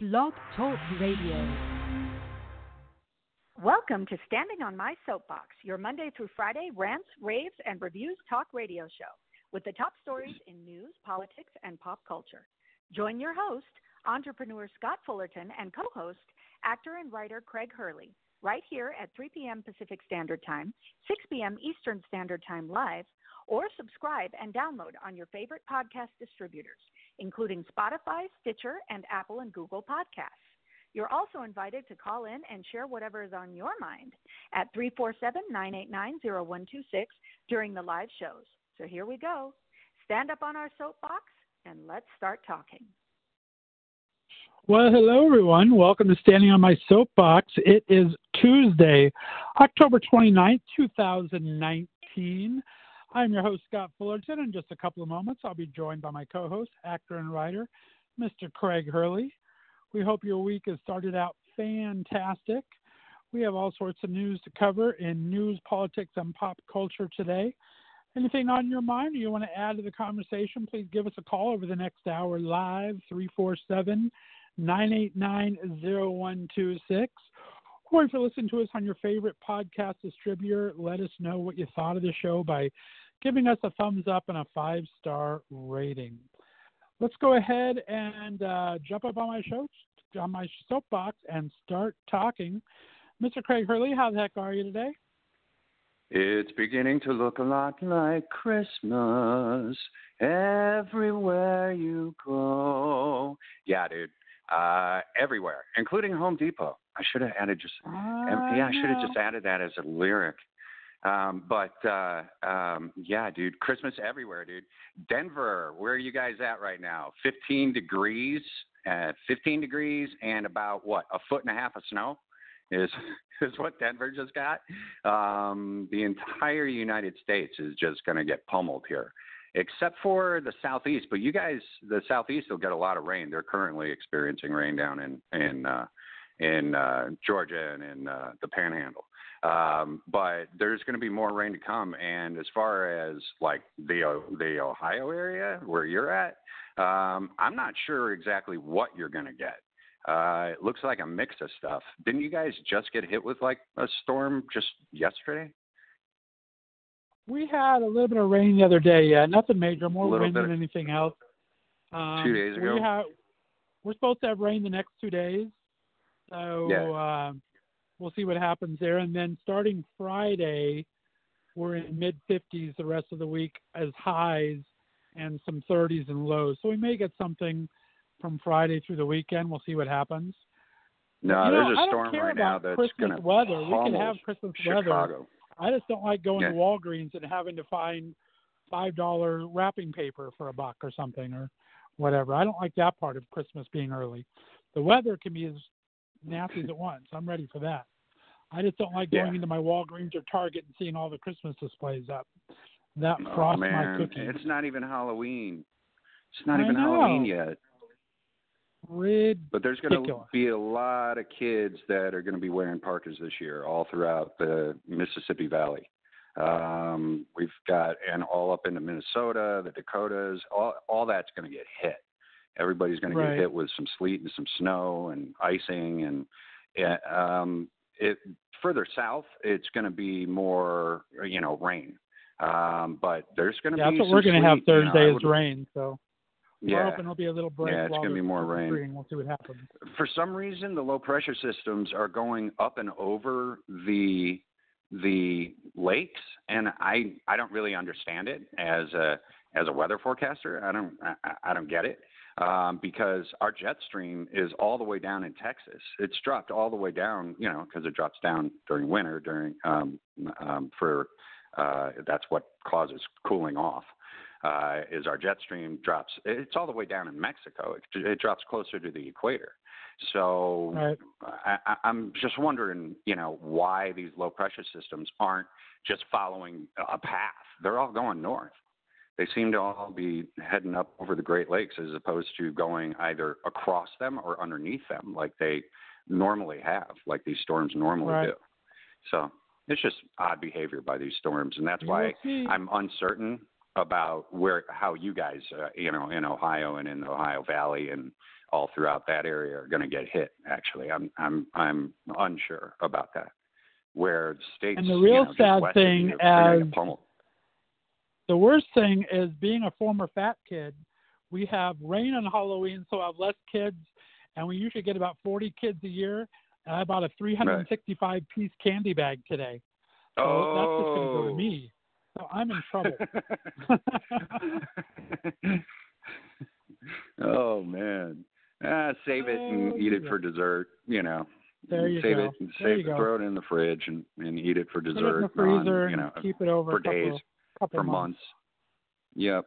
Blog Talk Radio. Welcome to Standing on My Soapbox, your Monday through Friday rants, raves, and reviews talk radio show with the top stories in news, politics, and pop culture. Join your host, entrepreneur Scott Fullerton, and co host, actor and writer Craig Hurley, right here at 3 p.m. Pacific Standard Time, 6 p.m. Eastern Standard Time live, or subscribe and download on your favorite podcast distributors including Spotify, Stitcher, and Apple and Google Podcasts. You're also invited to call in and share whatever is on your mind at 347 989 0126 during the live shows. So here we go. Stand up on our soapbox and let's start talking. Well, hello, everyone. Welcome to Standing on My Soapbox. It is Tuesday, October 29th, 2019. I'm your host, Scott Fullerton. In just a couple of moments, I'll be joined by my co host, actor and writer, Mr. Craig Hurley. We hope your week has started out fantastic. We have all sorts of news to cover in news, politics, and pop culture today. Anything on your mind or you want to add to the conversation, please give us a call over the next hour live, 347 989 0126. Or if you're listening to us on your favorite podcast distributor, let us know what you thought of the show by giving us a thumbs up and a five star rating. Let's go ahead and uh, jump up on my show, on my soapbox, and start talking. Mr. Craig Hurley, how the heck are you today? It's beginning to look a lot like Christmas everywhere you go. Yeah, dude. Uh, everywhere, including Home Depot. I should have added just yeah, I should have just added that as a lyric. Um, but uh, um, yeah, dude, Christmas everywhere, dude. Denver, where are you guys at right now? 15 degrees, uh, 15 degrees, and about what a foot and a half of snow is is what Denver just got. Um, the entire United States is just going to get pummeled here, except for the southeast. But you guys, the southeast will get a lot of rain. They're currently experiencing rain down in in uh, in uh, Georgia and in uh, the Panhandle. Um, but there's going to be more rain to come. And as far as like the the Ohio area where you're at, um, I'm not sure exactly what you're going to get. Uh, it looks like a mix of stuff. Didn't you guys just get hit with like a storm just yesterday? We had a little bit of rain the other day. Yeah, nothing major, more rain than anything else. Um, two days ago. We have, we're supposed to have rain the next two days, so yeah. uh, we'll see what happens there. And then starting Friday, we're in mid 50s the rest of the week as highs and some 30s and lows. So we may get something from Friday through the weekend. We'll see what happens. No, you there's know, a storm right now that's going to weather. We can have Christmas Chicago. weather. I just don't like going yeah. to Walgreens and having to find five dollar wrapping paper for a buck or something or whatever. I don't like that part of Christmas being early. The weather can be as nasty at once. I'm ready for that. I just don't like going yeah. into my Walgreens or Target and seeing all the Christmas displays up. That oh, frosts man. my cookies. It's not even Halloween. It's not I even know. Halloween yet. Ridiculous. But there's going to be a lot of kids that are going to be wearing parkas this year, all throughout the Mississippi Valley. Um, we've got and all up into Minnesota, the Dakotas, all all that's going to get hit. Everybody's going right. to get hit with some sleet and some snow and icing and um, it further south, it's going to be more, you know, rain. Um, but there's going to yeah, be. that's what we're going to have sleet, you know, Thursday is rain. So we're Yeah, hoping it'll be a little break. Yeah, it's gonna be more rain. We'll see what happens. for some reason, the low pressure systems are going up and over the the lakes, and I I don't really understand it as a as a weather forecaster. I don't I, I don't get it um, because our jet stream is all the way down in Texas. It's dropped all the way down, you know, because it drops down during winter during um, um, for uh, that's what causes cooling off. Uh, is our jet stream drops? It's all the way down in Mexico. It, it drops closer to the equator. So Right. I, I, I'm just wondering, you know, why these low pressure systems aren't just following a path. They're all going north. They seem to all be heading up over the Great Lakes as opposed to going either across them or underneath them like they normally have, like these storms normally Right. do. So it's just odd behavior by these storms, and that's why. I'm uncertain about where how you guys, uh, you know, in Ohio and in the Ohio Valley and all throughout that area are going to get hit. Actually, I'm I'm I'm unsure about that. Where the states and the real you know, sad thing of you, they're gonna as. The worst thing is being a former fat kid. We have rain on Halloween, so I have less kids, and we usually get about 40 kids a year. And I bought a 365 piece candy bag today. So oh. that's just going to go to me. So I'm in trouble. oh man. Ah, save it and Oh, eat it yeah. for dessert. You know. There you save go. it. and Save it. go. Throw it in the fridge and and eat it for Put dessert. it in the freezer on, you know, keep it over for days, for months. months. Yep.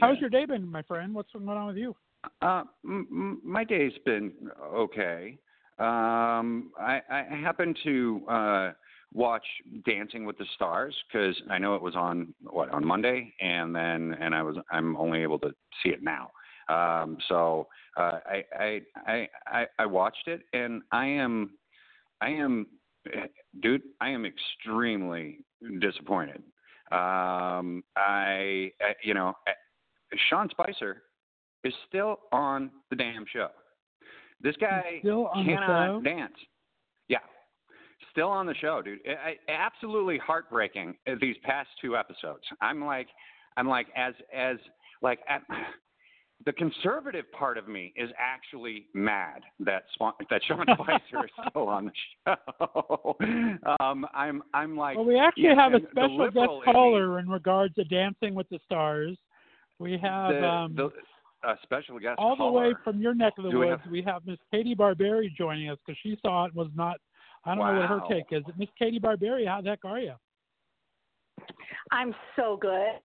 How's Yeah. your day been, my friend? What's going on with you? Uh, m- m- my day's been okay. Um, I, I happened to uh, watch Dancing with the Stars because I know it was on what on Monday, and then and I was I'm only able to see it now. Um, so uh, I, I I I I watched it, and I am I am dude I am extremely disappointed. Um, I, I you know Sean Spicer is still on the damn show. This guy still on the cannot dance. Yeah, still on the show, dude. I, absolutely heartbreaking. uh, These past two episodes, I'm like, I'm like, as as like the conservative part of me is actually mad that Swan, that Sean Spicer is still on the show. um, I'm I'm like, Well, we actually yeah, have a special guest liberal in caller in regards to Dancing with the Stars. We have the, um, the a special guest all the way from your neck of the Do we woods. have- We have Miss Katie Barberi joining us because she saw it was not. I don't know what her take is. Miss Katie Barberi, how the heck are you? I'm so good.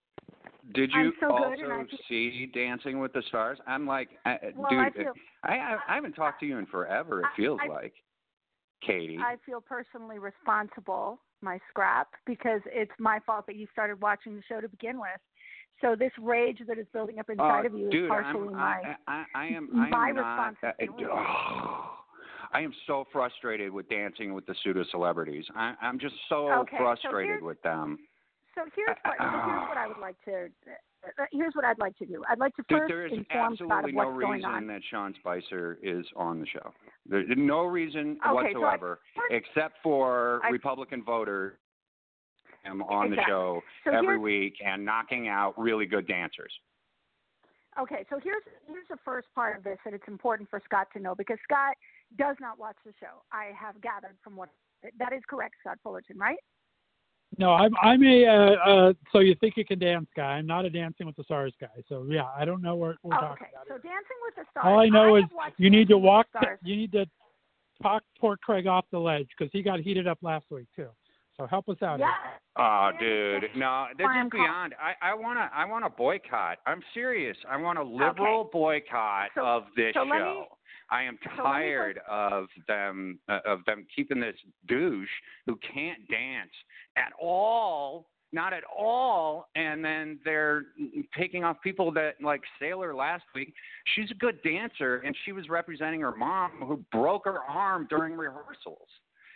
Did you so also good, and I feel- see Dancing with the Stars? I'm like, I, Well, dude, I feel I, I I haven't talked to you in forever. It feels like, Katie. I feel personally responsible, my scrap, because it's my fault that you started watching the show to begin with. So this rage that is building up uh, inside Uh, of you dude, is partially I'm, my. I, I, I am. I my am not, responsibility. I am so frustrated with dancing with the pseudo celebrities. I, I'm just so Okay, frustrated here's- with them. So here's what so here's what I would like to. Uh, here's what I'd like to do. I'd like to first there is inform Scott absolutely of no what's going reason on. that Sean Spicer is on the show. There's no reason Okay, so I- whatsoever, except for I- Republican voters am on the show So every week and knocking out really good dancers. Okay, so here's here's the first part of this that it's important for Scott to know because Scott does not watch the show. I have gathered from what that is correct, Scott Fullerton, right? No, I'm I'm a uh, uh, so you think you can dance guy. I'm not a Dancing with the Stars guy. So yeah, I don't know what we're Oh, talking okay, about. so. Dancing with the Stars. All I know is you need to Dancing the walk. Stars. You need to talk poor Craig off the ledge because he got heated up last week too. So help us out. Yeah. here. Oh, dude, no, this why is beyond. I, I wanna, I wanna boycott. I'm serious. I want a liberal boycott So- of this so show. Let me- I am so tired of them, uh, of them keeping this douche who can't dance at all, not at all, and then they're taking off people that like Sailor last week. She's a good dancer, and she was representing her mom who broke her arm during rehearsals.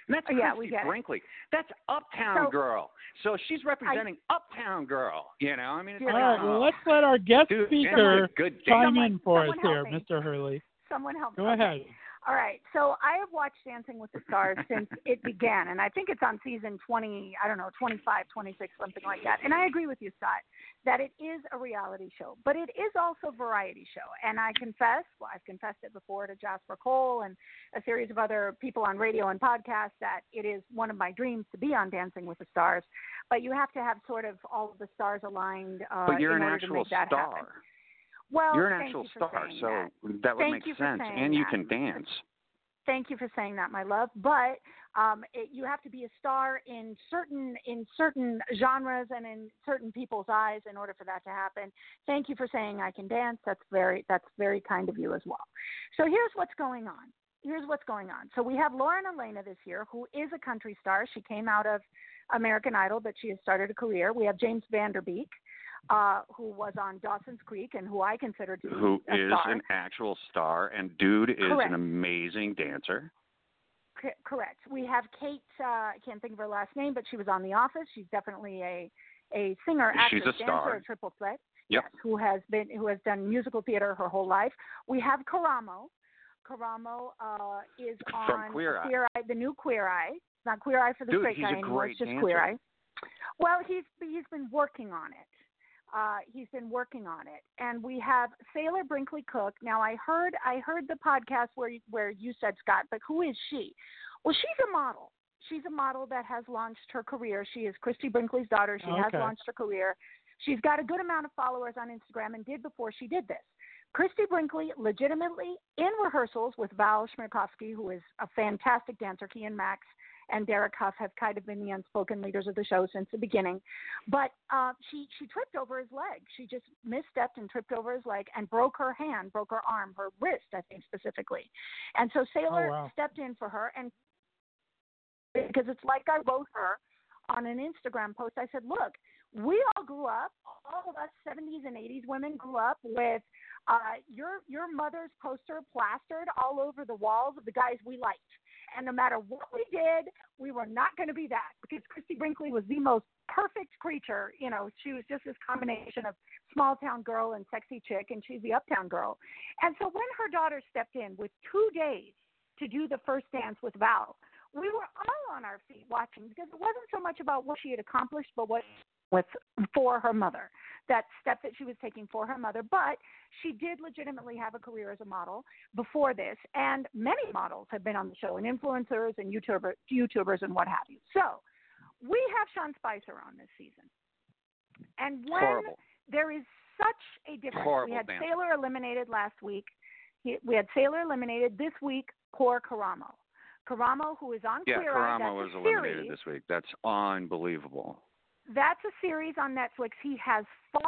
And that's Oh, yeah, Christie we get it. Brinkley. That's Uptown So- Girl. So she's representing Uptown Girl. You know, I mean, it's All like, All right. oh, Well, let's let our guest dude, speaker good chime. Someone- in for us here, me. Mr. Hurley. Someone help. Go okay. ahead. All right. So I have watched Dancing with the Stars since it began, and I think it's on season 20, I don't know, 25, 26, something like that. And I agree with you, Scott, that it is a reality show, but it is also a variety show. And I confess, well, I've confessed it before to Jasper Cole and a series of other people on radio and podcasts that it is one of my dreams to be on Dancing with the Stars. But you have to have sort of all of the stars aligned uh, But you're in an order to actual make that star. happen. Well, You're an actual you star, so that. that would Thank make sense. And you that. can dance. Thank you for saying that, my love. But um, it, you have to be a star in certain in certain genres and in certain people's eyes in order for that to happen. Thank you for saying I can dance. That's very that's very kind of you as well. So here's what's going on. Here's what's going on. So we have Lauren Alaina this year, who is a country star. She came out of American Idol, but she has started a career. We have James Van Der Beek, uh, who was on Dawson's Creek and who I consider to be Who is star. an actual star, and dude is Correct. an amazing dancer. C- correct. We have Kate. Uh, I can't think of her last name, but she was on The Office. She's definitely a a singer, She's actress, a dancer, a triple threat. Yep. yes, who has been who has done musical theater her whole life. We have Karamo. Karamo uh, is From on Queer Eye. Queer Eye, the new Queer Eye. It's not Queer Eye for the Dude, straight guy anymore. It's just dancer. Queer Eye. Well, he's he's been working on it. Uh, he's been working on it, and we have Sailor Brinkley Cook. Now, I heard I heard the podcast where you- where you said Scott, but who is she? Well, she's a model. She's a model that has launched her career. She is Christie Brinkley's daughter. She has launched her career. She's got a good amount of followers on Instagram and did before she did this. Christy Brinkley, legitimately in rehearsals with Val Chmerkovskiy, who is a fantastic dancer. He and Max and Derek Hough have kind of been the unspoken leaders of the show since the beginning. But uh, she she tripped over his leg. She just misstepped and tripped over his leg and broke her hand, broke her arm, her wrist, I think specifically. And so Sailor Oh, wow. stepped in for her and because it's like I wrote her on an Instagram post. I said, look, we all grew up, all of us 70s and 80s women grew up with uh, your your mother's poster plastered all over the walls of the guys we liked. And no matter what we did, we were not going to be that because Christie Brinkley was the most perfect creature. You know, she was just this combination of small town girl and sexy chick, and she's the uptown girl. And so when her daughter stepped in with two days to do the first dance with Val, we were all on our feet watching because it wasn't so much about what she had accomplished, but what with for her mother. That step that she was taking for her mother but she did legitimately have a career as a model before this and many models have been on the show and influencers and YouTuber, youtubers and what have you. So we have sean spicer on this season. And when Horrible. there is such a difference. Horrible we had sailor eliminated last week. We had sailor eliminated this week core karamo. Karamo who is on Yeah, Queer Karamo was eliminated series. this week. That's unbelievable. That's a series on Netflix. He has fought.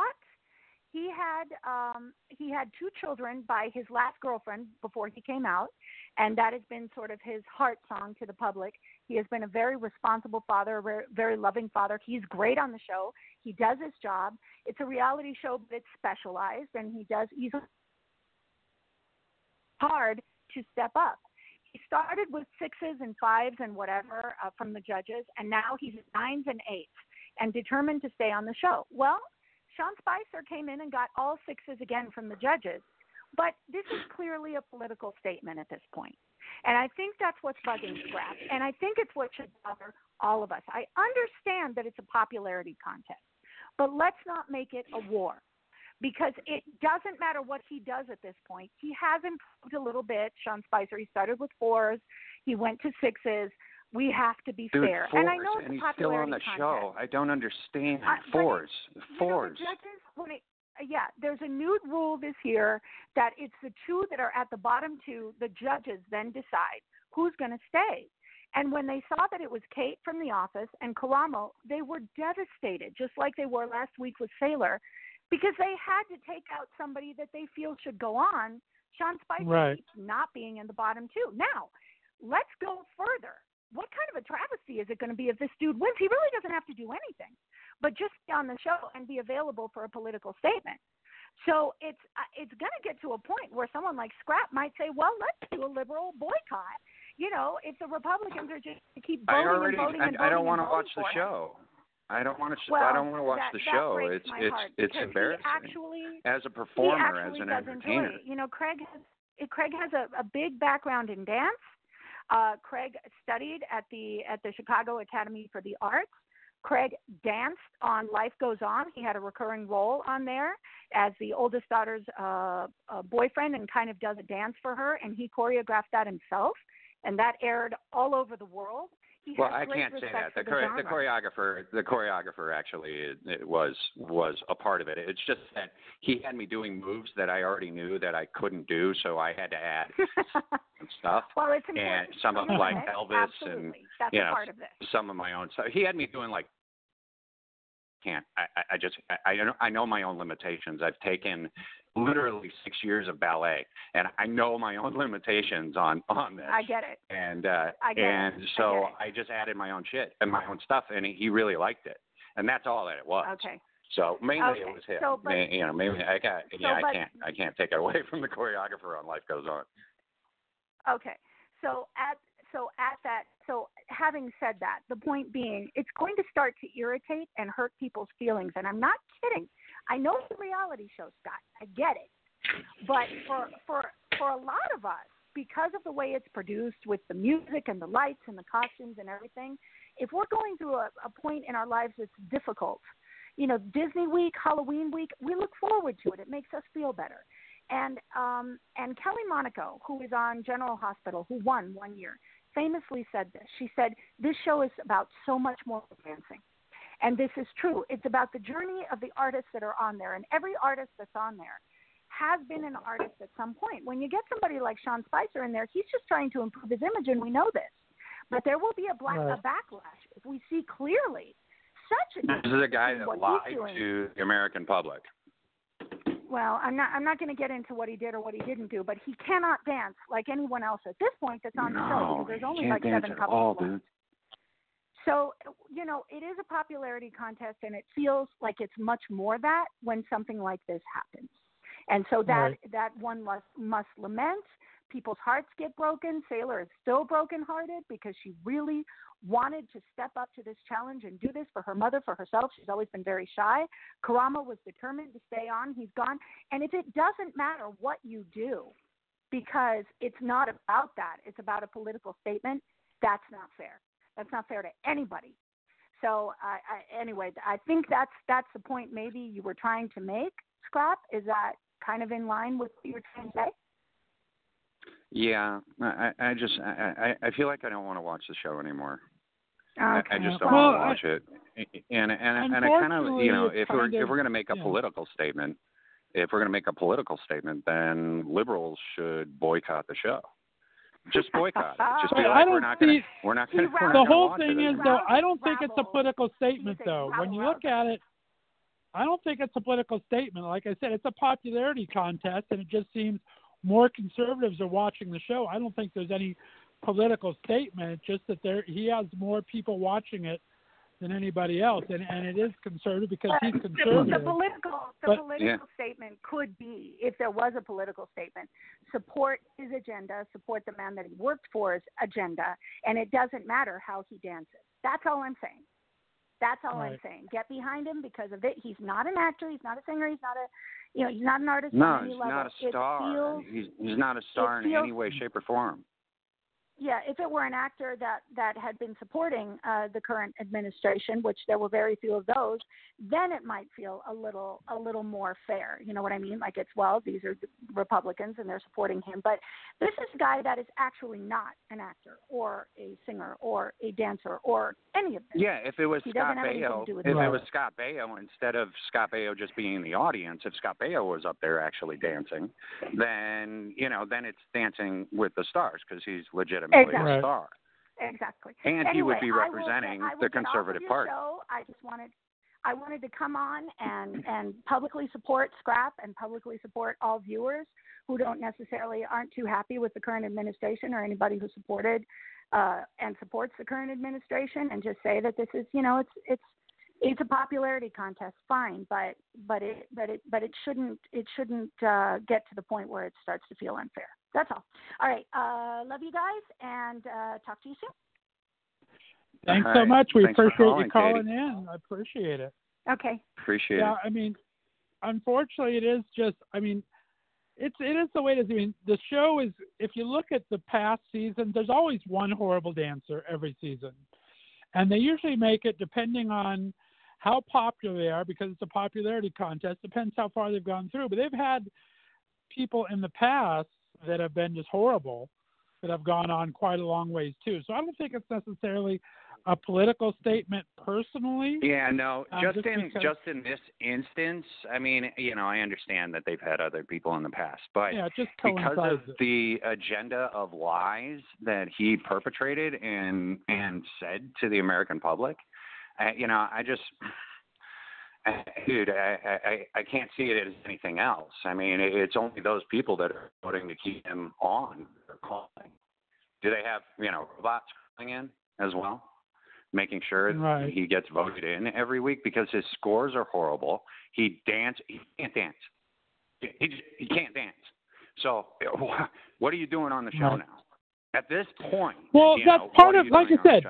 He had um, he had two children by his last girlfriend before he came out, and that has been sort of his heart song to the public. He has been a very responsible father, a very, loving father. He's great on the show. He does his job. It's a reality show, but it's specialized, and he does. He's hard to step up. He started with sixes and fives and whatever uh, from the judges, and now he's nines and eights and determined to stay on the show. Well, Sean Spicer came in and got all sixes again from the judges, but this is clearly a political statement at this point. And I think that's what's bugging Scrap. And I think it's what should bother all of us. I understand that it's a popularity contest, but let's not make it a war because it doesn't matter what he does at this point. He has improved a little bit. Sean Spicer, he started with fours, he went to sixes. We have to be Dude, fair. fours, and I know it's and a he's still on the contest. show. I don't understand. Uh, but fours. You know, fours. judges, when it, uh, yeah, there's a new rule this year that it's the two that are at the bottom two. The judges then decide who's going to stay. And when they saw that it was Kate from The Office and Karamo, they were devastated, just like they were last week with Sailor, because they had to take out somebody that they feel should go on. Sean Spicer Right. not being in the bottom two. Now, let's go further. What kind of a travesty is it going to be if this dude wins? He really doesn't have to do anything, but just be on the show and be available for a political statement. So it's uh, it's going to get to a point where someone like Scrap might say, "Well, let's do a liberal boycott." You know, if the Republicans are just to keep voting already. and voting I, and I don't want to watch the him. show. I don't want to. Well, I don't want to watch that, the show. It's it's it's embarrassing. Actually, as a performer, as an entertainer. You know, Craig has Craig has a, a big background in dance. Uh, Craig studied at the at the Chicago Academy for the Arts. Craig danced on Life Goes On. He had a recurring role on there as the oldest daughter's uh, uh, boyfriend and kind of does a dance for her, and he choreographed that himself, and that aired all over the world. Well, I can't say that. The, chore- the choreographer, the choreographer actually it, it was was a part of it. It's just that he had me doing moves that I already knew that I couldn't do, so I had to add some stuff. well, it's and important. some of like right. Elvis Absolutely. and That's you know, part of this. some of my own stuff. He had me doing like can't. I, I- I just I, I know I know my own limitations. I've taken literally six years of ballet, and I know my own limitations on on this. I get it. and uh, I get it. and I so get I, just added my own shit and my own stuff, and he really liked it, and that's all that it was. Okay. So mainly Okay, it was him. so, but- you know, maybe I got yeah, but- I can't I can't take it away from the choreographer on Life Goes On. Okay. So at so at that so having said that, the point being it's going to start to irritate and hurt people's feelings and I'm not kidding. I know it's a reality show, Scott. I get it. But for for for a lot of us, because of the way it's produced with the music and the lights and the costumes and everything, if we're going through a, a point in our lives that's difficult, you know, Disney week, Halloween week, we look forward to it. It makes us feel better. And um, and Kelly Monaco, who is on General Hospital, who won one year, famously said this. She said, "This show is about so much more than dancing." And this is true. It's about the journey of the artists that are on there, and every artist that's on there has been an artist at some point. When you get somebody like Sean Spicer in there, he's just trying to improve his image, and we know this. But there will be a, black, right. a backlash if we see clearly such a. This is a guy that lied to the American public. Well, I'm not. I'm not going to get into what he did or what he didn't do, but he cannot dance like anyone else at this point that's on no, the show because there's only like seven couples. All, dude. So, you know, it is a popularity contest, and it feels like it's much more that when something like this happens. And so that right. that one must must lament. People's hearts get broken. Sailor is still brokenhearted because she really wanted to step up to this challenge and do this for her mother, for herself. She's always been very shy. Karamo was determined to stay on. He's gone. And if it doesn't matter what you do, because it's not about that, it's about a political statement, that's not fair. That's not fair to anybody. So I, anyway, I think that's that's the point maybe you were trying to make, Scrap. Is that kind of in line with what you were trying to say? Yeah, I, I just I, I feel like I don't want to watch the show anymore. Okay. I, I just don't well, want to watch it. And and and I kind of you know if we're if we're going to make a yeah. political statement, if we're going to make a political statement, then liberals should boycott the show. Just boycott it. Just be like, we're not going to. We're not going to. The whole thing is though, I don't think it's a political statement though. When you look at it, I don't think it's a political statement. Like I said, it's a popularity contest, and it just seems more conservatives are watching the show. I don't think there's any political statement. Just that there he has more people watching it than anybody else, and and it is conservative because he's conservative. The, the political the but, political yeah. statement could be, if there was a political statement, support his agenda, support the man that he worked for's agenda, and it doesn't matter how he dances. That's all I'm saying. That's all right. I'm saying. Get behind him because of it. He's not an actor. He's not a singer. He's not a, you know, he's not an artist. No, he's not a star. Feels, he's he's not a star in feels, any way, shape, or form yeah, if it were an actor that that had been supporting uh, the current administration, which there were very few of those, then it might feel a little a little more fair. You know what I mean? Like it's well, these are Republicans and they're supporting him, but this is a guy that is actually not an actor or a singer or a dancer or any of this. Yeah, if it was he Scott Baio, if it was Scott Baio instead of Scott Baio just being in the audience, if Scott Baio was up there actually dancing, then you know then it's Dancing with the Stars because he's legitimate exactly. a star. Exactly. And anyway, he would be representing will, will the Conservative Party. Show. I just wanted I wanted to come on and and publicly support Scrap and publicly support all viewers who don't necessarily aren't too happy with the current administration or anybody who supported uh, and supports the current administration and just say that this is you know it's it's it's a popularity contest fine but but it but it but it shouldn't it shouldn't uh, get to the point where it starts to feel unfair that's all. All right. Uh, love you guys and uh, talk to you soon. Thanks so much. We Thanks appreciate calling, you calling Katie. in. I appreciate it. Okay. Appreciate yeah, it. I mean, unfortunately, it is just. I mean, it's it is the way it is. I mean, the show is. If you look at the past seasons, there's always one horrible dancer every season, and they usually make it depending on how popular they are because it's a popularity contest. Depends how far they've gone through, but they've had people in the past that have been just horrible that have gone on quite a long ways too. So I don't think it's necessarily a political statement personally. Yeah, no, um, just, just in because, just in this instance, I mean, you know, I understand that they've had other people in the past, but yeah, just because of it. the agenda of lies that he perpetrated and and said to the American public, uh, you know, I just dude, I, I I can't see it as anything else. I mean, it's only those people that are voting to keep him on. They're calling. Do they have you know robots calling in as well, making sure right. he gets voted in every week because his scores are horrible. He dance. He can't dance. He just, he can't dance. So what are you doing on the show right. now? At this point, well, that's know, part of like I said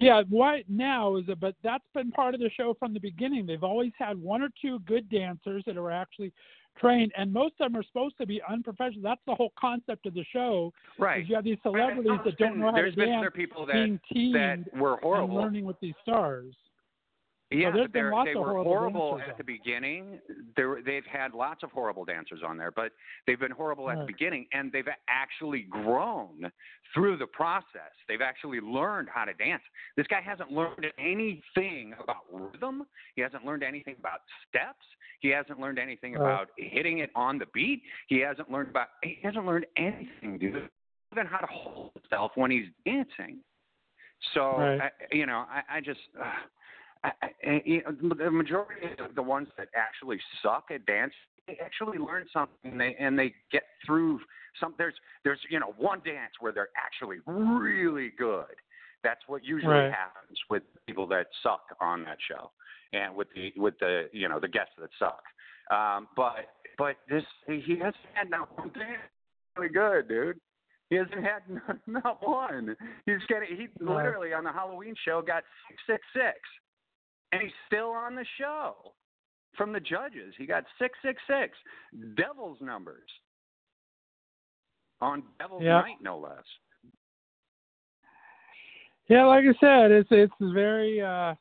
Yeah, why now is it? But that's been part of the show from the beginning. They've always had one or two good dancers that are actually trained, and most of them are supposed to be unprofessional. That's the whole concept of the show. Right. You have these celebrities that don't been, know how there's to been dance other people that that were and horrible. learning with these stars. Yeah, they're- lots they were horrible at the beginning. There, they've had lots of horrible dancers on there, but they've been horrible at the beginning, and they've actually grown through the process. They've actually learned how to dance. This guy hasn't learned anything about rhythm. He hasn't learned anything about steps. He hasn't learned anything Right. about hitting it on the beat. He hasn't learned about. He hasn't learned anything, dude. Even how to hold himself when he's dancing. So Right. I, you know, I, I just. Uh, I, I, you know, the majority of the ones that actually suck at dance, they actually learn something and they and they get through some. There's there's you know one dance where they're actually really good. That's what usually Right. happens with people that suck on that show, and with the with the you know the guests that suck. Um, but but this he hasn't had not one dance really good, dude. He hasn't had not, not one. He's getting he literally on the Halloween show got six six six, and he's still on the show. From the judges, he got six six six, Devil's numbers on Devil's. Night, no less. Yeah, like I said, it's it's very uh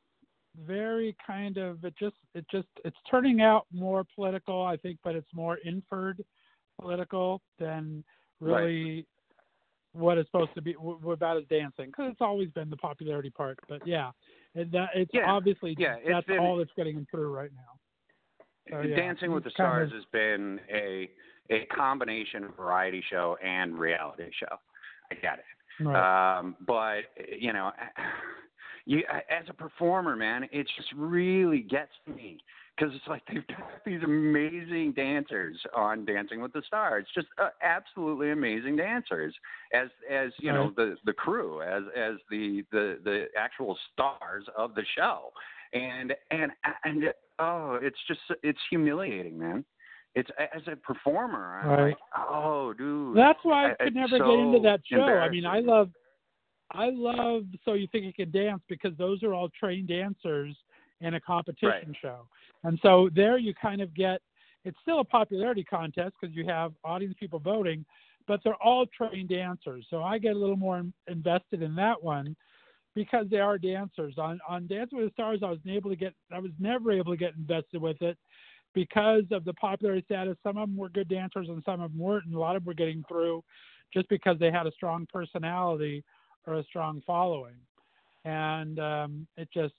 very kind of it just it just it's turning out more political, I think, but it's more inferred political than really what it's supposed to be w- about is dancing because it's always been the popularity part. But yeah, it, that it's Yeah, obviously yeah, it's that's been- all that's getting him through right now. So, yeah, Dancing with the Stars of- has been a a combination variety show and reality show. I get it. Right. Um, but you know, you as a performer, man, it just really gets me because it's like they've got these amazing dancers on Dancing with the Stars, just uh, absolutely amazing dancers. As as you know, the the crew, as as the the the actual stars of the show, and and and oh, it's just it's humiliating, man. It's as a performer, I'm Right. like, oh, dude. That's why I I- could it's never get into that show. I mean, I love, I love So You Think You Can Dance because those are all trained dancers in a competition show, and so there you kind of get. It's still a popularity contest because you have audience people voting, but they're all trained dancers. So I get a little more invested in that one because they are dancers. On on Dancing with the Stars, I was able to get. I was never able to get invested with it because of the popularity status. Some of them were good dancers and some of them weren't, and a lot of them were getting through just because they had a strong personality or a strong following. And um, it just,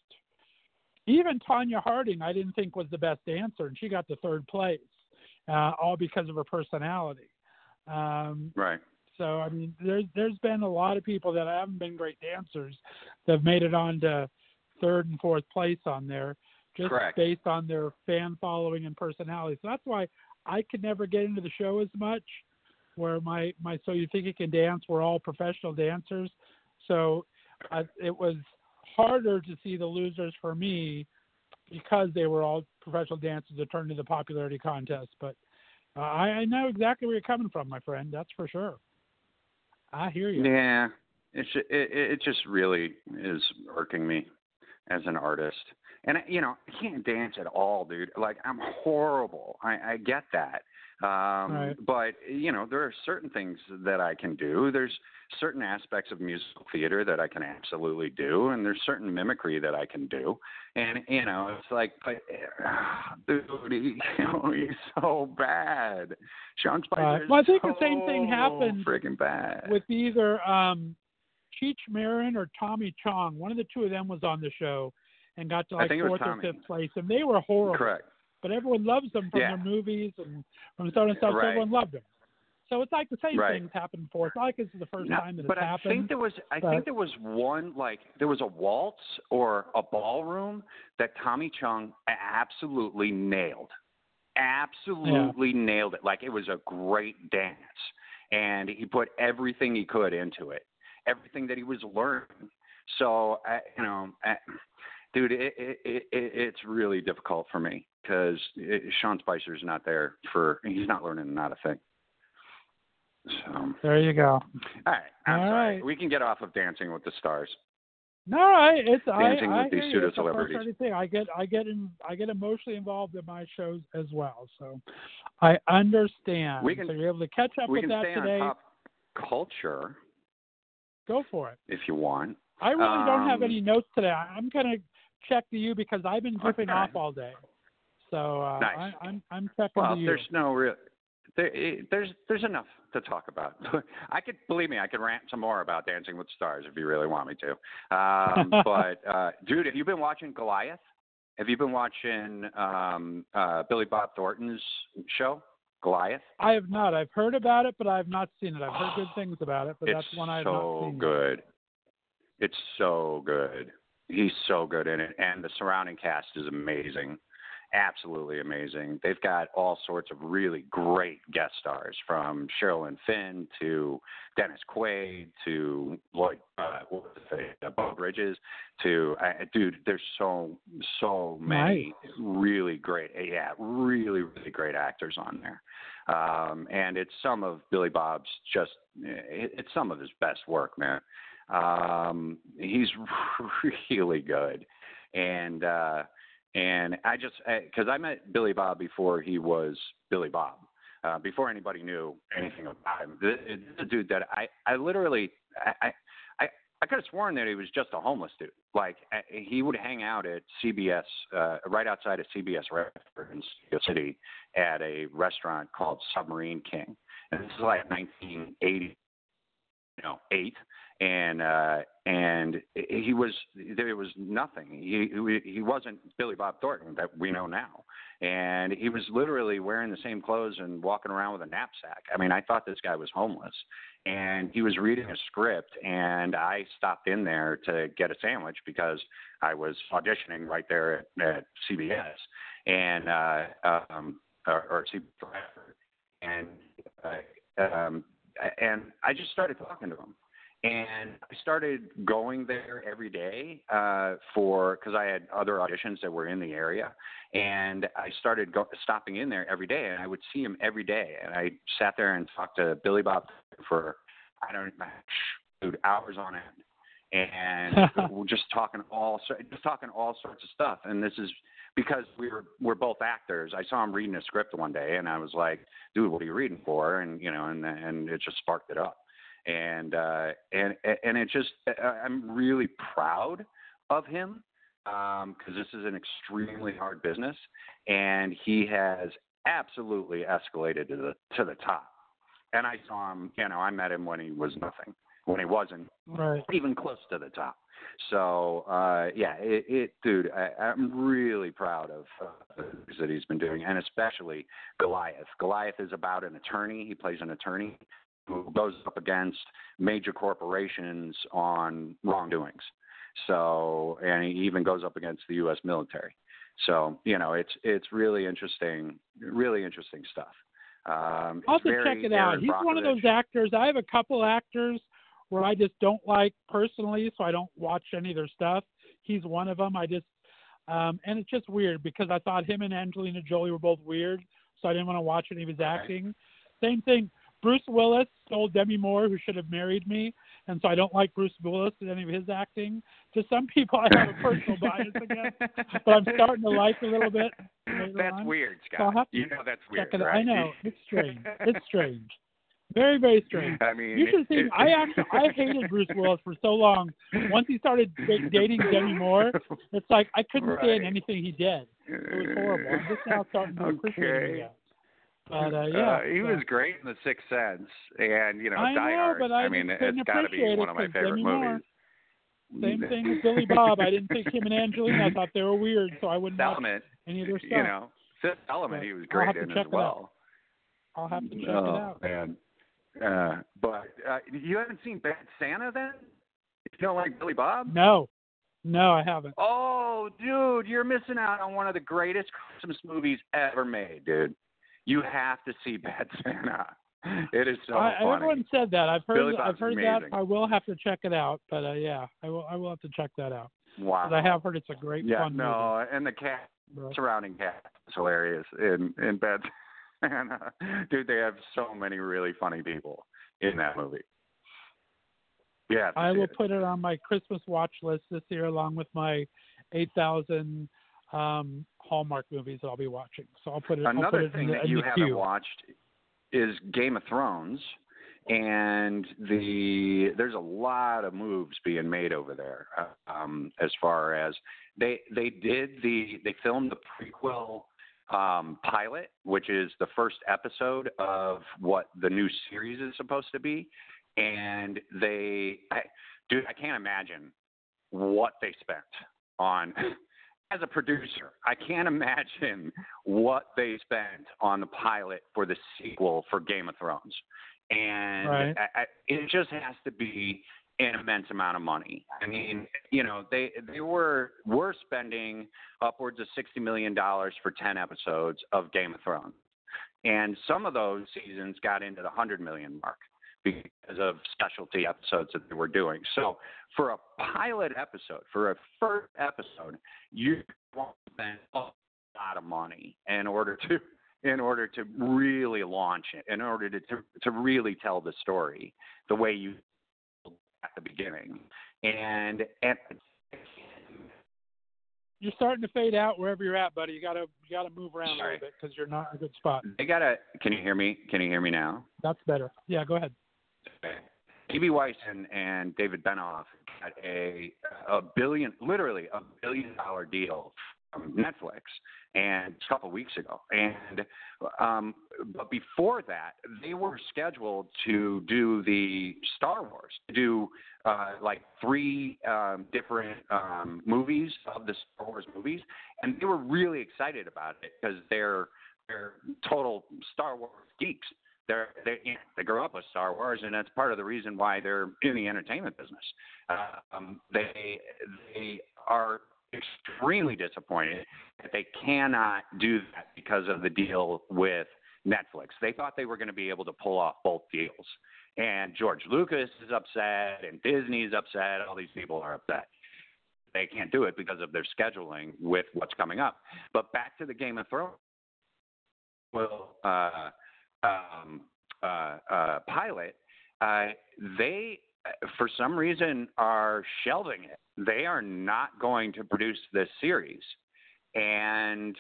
even Tonya Harding, I didn't think was the best dancer, and she got the third place, uh, all because of her personality. Um, right. so I mean, there's there's been a lot of people that haven't been great dancers that have made it on to third and fourth place on there, just Correct. based on their fan following and personality. So that's why I could never get into the show as much. Where my my so you think you can dance? We're all professional dancers, so I, it was harder to see the losers for me because they were all professional dancers that turned into the popularity contest. But uh, I, I know exactly where you're coming from, my friend. That's for sure. I hear you. Yeah, it's it, it it just really is irking me as an artist, and you know I can't dance at all, dude. Like I'm horrible. I, I get that, um, Right. but you know there are certain things that I can do. There's certain aspects of musical theater that I can absolutely do, and there's certain mimicry that I can do. And you know it's like, but dude, he, you know, he's so bad. Sean Spicer is Well, I think the same thing happened Freaking bad. with either um, Cheech Marin or Tommy Chong. One of the two of them was on the show and got to like fourth or fifth place, and they were horrible. Correct. But everyone loves them from Yeah. their movies and from so and stuff. So Right. everyone loved them. So it's like the same Right. things happened before. It's not like this is the first No, time that but it's I happened. think there was I but- think there was one like there was a waltz or a ballroom that Tommy Chong absolutely nailed. Absolutely nailed it. Like it was a great dance. And he put everything he could into it. Everything that he was learning. So I, you know, I, dude, it, it, it, it's really difficult for me because Sean Spicer's not there for. He's not learning not a thing. So, there you go. all right, I'm All sorry. right. We can get off of Dancing with the Stars. No, I it's Dancing I, with I these pseudo the celebrities. thing. I get I get in I get emotionally involved in my shows as well. So I understand. We can- so you're able to catch up we with can that stay today. on pop culture Go for it. if you want. I really don't have Um, any notes today. I'm gonna check to you because I've been goofing Okay. off all day. So uh, Nice. I, I'm I'm checking Well, there's no real. There, there's there's enough to talk about. I could believe me, I could rant some more about Dancing with the Stars if you really want me to. Um, but uh, dude, have you been watching Goliath? Have you been watching um, uh, Billy Bob Thornton's show, Goliath? I have not. I've heard about it, but I have not seen it. I've heard good things about it, but it's that's one I have so not seen. good. It's so good. He's so good in it, and the surrounding cast is amazing, absolutely amazing. They've got all sorts of really great guest stars, from Sherilyn Fenn to Dennis Quaid to Lloyd, uh, what was it, uh, Beau Bridges to uh, dude. There's so so many really great, yeah, really really great actors on there um, and it's some of Billy Bob's just it's some of his best work, man. Um, he's really good, and uh, and I just because I met Billy Bob before he was Billy Bob. Uh, before anybody knew anything about him, the, the dude that I, I literally, I, I, I could have sworn that he was just a homeless dude. Like he would hang out at CBS, uh, right outside of CBS Radford in Studio City, at a restaurant called Submarine King, and this is like 1980, you know, eight, and uh, and he was there was nothing. He he wasn't Billy Bob Thornton that we know now, and he was literally wearing the same clothes and walking around with a knapsack. I mean, I thought this guy was homeless, and he was reading a script, and I stopped in there to get a sandwich because I was auditioning right there at, at CBS, and uh, um, or, or CBS, and uh, um, and I just started talking to him and I started going there every day uh, for because I had other auditions that were in the area, and I started go, stopping in there every day, and I would see him every day, and I sat there and talked to Billy Bob for I don't dude hours on end, and we're just talking all just talking all sorts of stuff, and this is because we were we're both actors. I saw him reading a script one day, and I was like, "Dude, what are you reading for?" And you know, and and it just sparked it up and uh, and and it just I'm really proud of him because um, this is an extremely hard business, and he has absolutely escalated to the to the top. And I saw him, you know, I met him when he was nothing, when he wasn't Right. even close to the top. So uh, yeah, it, it dude, I, I'm really proud of uh, that he's been doing, and especially Goliath. Goliath is about an attorney. He plays an attorney who goes up against major corporations on wrongdoings. So, and he even goes up against the U.S. military. So, you know, it's it's really interesting, really interesting stuff. Um, I'll have to check it out. Aaron He's one of those actors. I have a couple actors where I just don't like personally, so I don't watch any of their stuff. He's one of them. I just, um, and it's just weird because I thought him and Angelina Jolie were both weird, so I didn't want to watch any of his acting. Same thing. Bruce Willis stole Demi Moore, who should have married me, and so I don't like Bruce Willis in any of his acting. To some people, I have a personal bias against, but I'm starting to like a little bit. That's on. weird, Scott. to You know that's weird, Check it out. right? I know it's strange. It's strange. Very, very strange. I mean, You should see. I actually I hated Bruce Willis for so long. Once he started dating Demi Moore, it's like I couldn't Right. stand anything he did. It was horrible. I'm just now starting to appreciate him again. But uh, yeah, Uh, he so- was great in The Sixth Sense, and you know, I Die know, Hard. but I mean, it's got to be one of my favorite Demi Moore. movies. Same thing with Billy Bob. I didn't think him and Angelina. I thought they were weird, so I wouldn't watch Element, any of their stuff. you know, Fifth Element, But he was I'll have great to in check as it out. well. I'll have to check oh, it out. man. Uh, but uh, you haven't seen Bad Santa then? You don't like Billy Bob? No, no, I haven't. Oh, dude, you're missing out on one of the greatest Christmas movies ever made, dude. You have to see Bad Santa. It is so I, funny. everyone said that. I've Billy heard. Bob's I've heard amazing. that. I will have to check it out. But uh, yeah, I will. I will have to check that out. wow. I have heard it's a great yeah, fun no, and the cat movie. surrounding cast is hilarious in in Bad Santa. Dude, they have so many really funny people in that movie. Yeah, I will it. put it on my Christmas watch list this year, along with my 8,000 um, Hallmark movies that I'll be watching. So I'll put it. Another put thing in the, that you haven't queue. watched is Game of Thrones, and the there's a lot of moves being made over there. Um, as far as they they did the they filmed the prequel um, pilot, which is the first episode of what the new series is supposed to be, and they, I, dude, I can't imagine what they spent on. As a producer, I can't imagine what they spent on the pilot for the sequel for Game of Thrones, and Right. I, I, it just has to be an immense amount of money. I mean, you know, they they were were spending upwards of sixty million dollars for ten episodes of Game of Thrones, and some of those seasons got into the hundred million mark because of specialty episodes that they were doing. So for a pilot episode, for a first episode, you want to spend a lot of money in order to in order to really launch it, in order to to, to really tell the story the way you at the beginning. And and You're starting to fade out wherever you're at, buddy. You gotta you gotta move around a little bit because you're not in a good spot. they gotta. Can you hear me? Can you hear me now? That's better. Yeah, go ahead. DB Weiss and, and David Benioff got a a billion, literally a billion dollar deal from Netflix, and a couple weeks ago. And um, but before that, they were scheduled to do the Star Wars, to do uh, like three um, different um, movies of the Star Wars movies, and they were really excited about it because they're they're total Star Wars geeks they're they you know, they grew up with Star Wars, and that's part of the reason why they're in the entertainment business. Uh, um, they they are extremely disappointed that they cannot do that because of the deal with Netflix. They thought they were going to be able to pull off both deals, and George Lucas is upset, and Disney is upset. All these people are upset. They can't do it because of their scheduling with what's coming up. But back to the Game of Thrones. Well, uh, um, uh, uh, pilot, uh, they, for some reason, are shelving it. They are not going to produce this series, and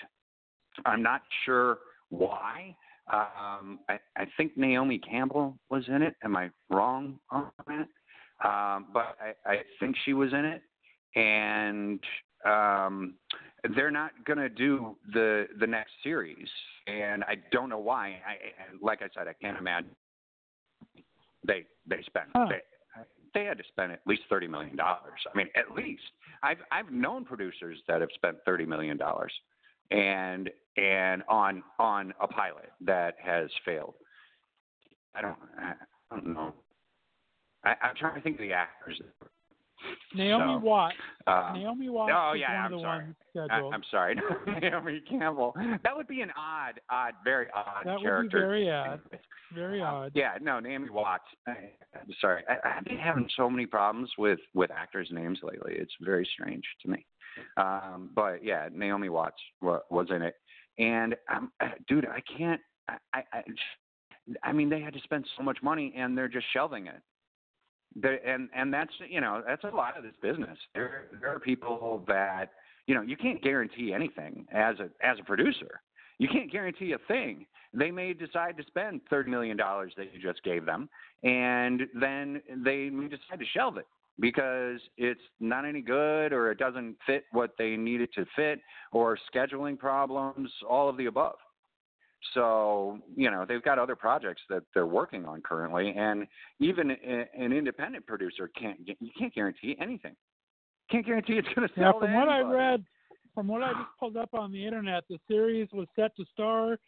I'm not sure why. Um, I, I think Naomi Campbell was in it. Am I wrong on that? Um, but I, I think she was in it, and um, they're not going to do the the next series, and I don't know why. I, like I said, I can't imagine they they spent they they had to spend at least thirty million dollars. I mean, at least I've I've known producers that have spent thirty million dollars, and and on on a pilot that has failed. I don't I don't know. I, I'm trying to think of the actors. Naomi So, Watts. Uh, Naomi Watts oh, yeah, I'm sorry. I, I'm sorry, Naomi Campbell. That would be an odd, odd, very odd that would be character. very odd. Very odd. Yeah, no, Naomi Watts. I, I'm sorry, I, I've been having so many problems with with actors' names lately. It's very strange to me. Um, but yeah, Naomi Watts wa- was in it, and um, dude, I can't. I, I, I mean, they had to spend so much money, and they're just shelving it. There, and and that's you know that's a lot of this business. There there are people that you know you can't guarantee anything as a as a producer. You can't guarantee a thing. They may decide to spend thirty million dollars that you just gave them, and then they may decide to shelve it because it's not any good or it doesn't fit what they need it to fit or scheduling problems, all of the above. So, you know, they've got other projects that they're working on currently, and even a- an independent producer can't you can't guarantee anything. Can't guarantee it's going to Yeah, sell. from to what I read, from what I just pulled up on the internet, the series was set to star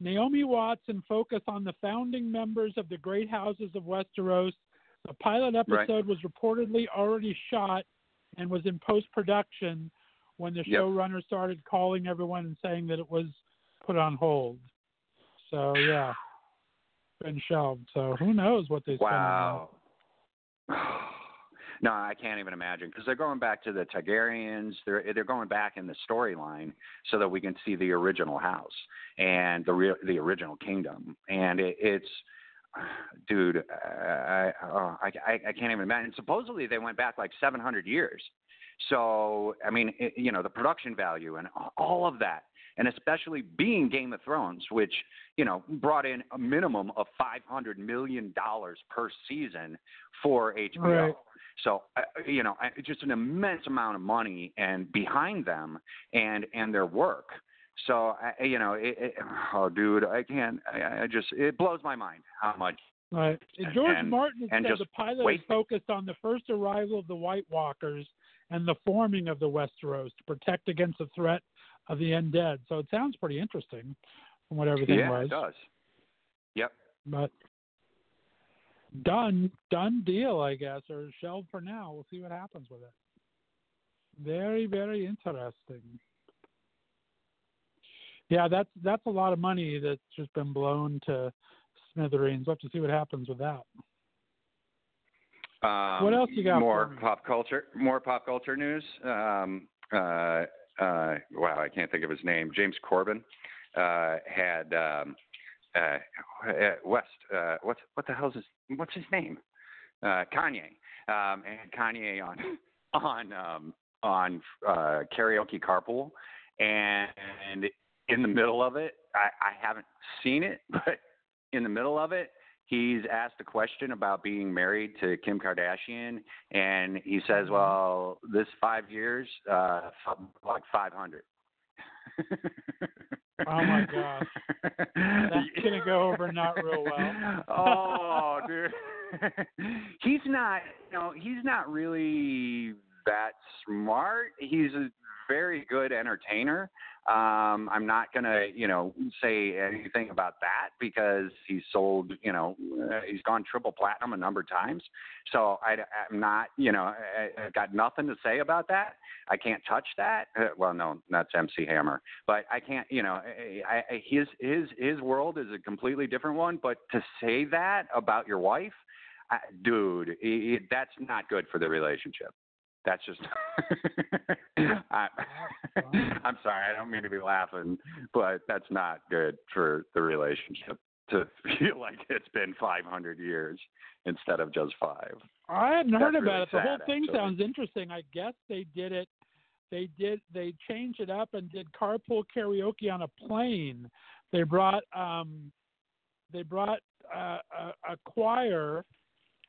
Naomi Watts and focus on the founding members of the great houses of Westeros. The pilot Right. episode was reportedly already shot and was in post production when the Yep. showrunner started calling everyone and saying that it was put on hold. So yeah, been shelved. So who knows what they spend on Wow. No, I can't even imagine because they're going back to the Targaryens. They're they're going back in the storyline so that we can see the original house and the real the original kingdom. And it, it's dude, I, I, I I can't even imagine. And supposedly they went back like 700 years. So I mean, it, you know, the production value and all of that, and especially being Game of Thrones, which you know brought in a minimum of 500 million dollars per season for HBO. Right. So uh, you know, just an immense amount of money and behind them and and their work. So I, you know, it, it, oh, dude, I can't. I, I just it blows my mind how much. Right. George and, Martin and said the pilot wait. is focused on the first arrival of the White Walkers and the forming of the Westeros to protect against the threat of the undead. So it sounds pretty interesting from what everything yeah, was. it does. Yep. But done, done deal, I guess, or shelved for now. We'll see what happens with it. Very, very interesting. Yeah, that's that's a lot of money that's just been blown to smithereens. We'll have to see what happens with that. Um, What else you got More for me? pop culture. More pop culture news. Um, uh, uh, wow, I can't think of his name. James Corden uh, had um, uh, uh, West. Uh, what's what the hell's his what's his name? Uh, Kanye. Um, and Kanye on on um, on uh, karaoke carpool, and in the middle of it, I, I haven't seen it, but in the middle of it, he's asked a question about being married to Kim Kardashian, and he says, Mm-hmm. "Well, this five years, uh, like 500." Oh my gosh. That's gonna go over not real well. oh, dude. he's not, you know, he's not really that smart. He's a very good entertainer. Um, I'm not gonna, you know, say anything about that because he's sold, you know, uh, he's gone triple platinum a number of times. So I, I'm not, you know, I, I've got nothing to say about that. I can't touch that. Uh, well, no, that's MC Hammer, but I can't, you know, I, I, his his his world is a completely different one. But to say that about your wife, dude, that's not good for the relationship. That's just. I, I'm sorry, I don't mean to be laughing, but that's not good for the relationship to feel like it's been 500 years instead of just five. I hadn't heard about really it. The whole thing actually. sounds interesting. I guess they did it. They did. They changed it up and did carpool karaoke on a plane. They brought. um They brought uh, a, a choir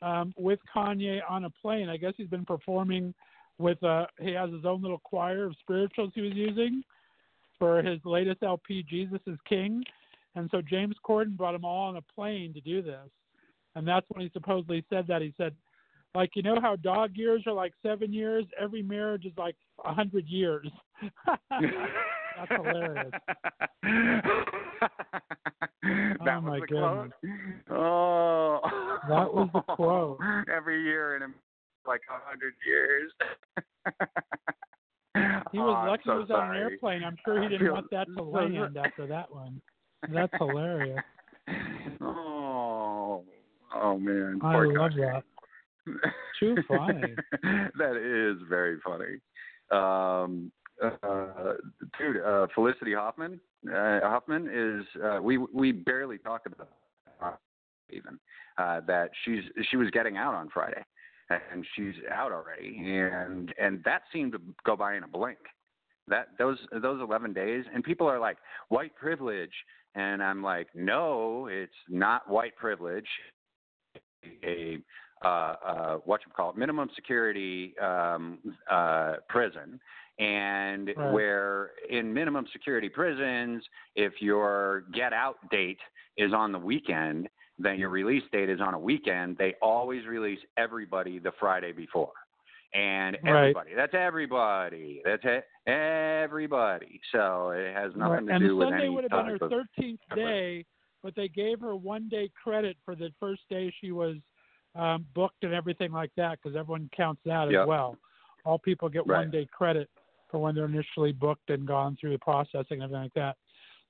um, with Kanye on a plane. I guess he's been performing with. Uh, he has his own little choir of spirituals he was using for his latest LP, Jesus is King. And so James Corden brought him all on a plane to do this. And that's when he supposedly said that. He said, like, you know how dog years are like seven years? Every marriage is like a hundred years. that's hilarious. that Oh, was the quote. Oh, That was the quote. Every year in like a hundred years. He was Oh, lucky so he was on an airplane. I'm sure he didn't feel want that to land after that one. That's hilarious. Oh, oh man. I Poor love Kanye. that. Too funny. that is very funny. Um, uh, dude, uh, Felicity Huffman. Uh, is. Uh, we we barely talk about even uh, that she's she was getting out on Friday, and she's out already, and and that seemed to go by in a blink. That those those eleven days, and people are like white privilege, and I'm like, no, it's not white privilege. A uh, uh, what you call it, minimum security um, uh, prison, and Right. where in minimum security prisons, if your get out date is on the weekend, then your release date is on a weekend. They always release everybody the Friday before, and Right. everybody. That's everybody. That's it. Everybody. So it has nothing to and do with Sunday any would have been her 13th day, but they gave her one day credit for the first day she was um, booked and everything like that because everyone counts that Yep. as well. All people get Right. one day credit for when they're initially booked and gone through the processing and everything like that.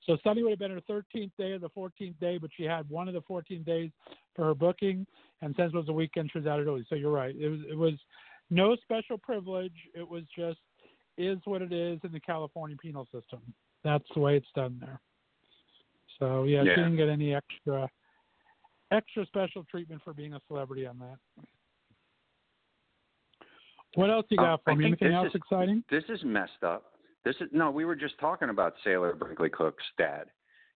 So Sunny would have been her 13th day or the 14th day, but she had one of the 14 days for her booking, and since it was a weekend, she was out early. So you're right. It was it was no special privilege. It was just is what it is in the California penal system. That's the way it's done there. So yeah, Yeah. she didn't get any extra extra special treatment for being a celebrity on that. What else you got Uh, for me? Anything this else is- exciting? This is messed up. This is no. We were just talking about Sailor Brinkley Cook's dad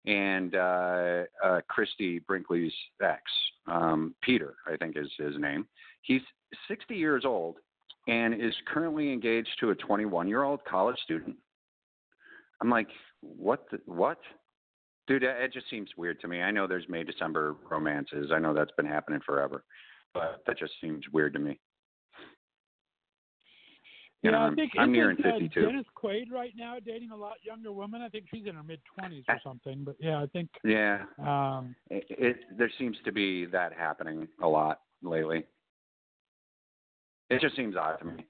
and uh, uh, Christie Brinkley's ex, um, Peter, I think is his name. He's 60 years old and is currently engaged to a 21 year old college student. I'm like, what? The, what? Dude, it just seems weird to me. I know there's May December romances. I know that's been happening forever, but that just seems weird to me. You yeah, I I'm- think I'm nearing uh, 52. Dennis Quaid right now dating a lot younger woman. I think she's in her mid twenties or something. But yeah, I think Yeah, um, it, it there seems to be that happening a lot lately. It just seems odd to me.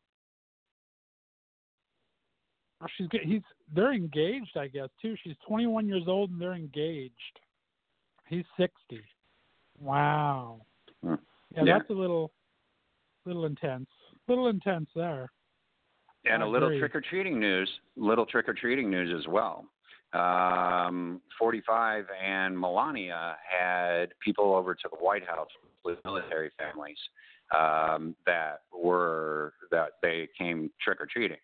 she's he's they're engaged, I guess too. She's 21 years old and they're engaged. He's 60. Wow. Hmm. Yeah, Yeah. that's a little, little intense. Little intense there. And a little trick or treating news, little trick or treating news as well. Um, 45 and Melania had people over to the White House with military families um, that were that they came trick or treating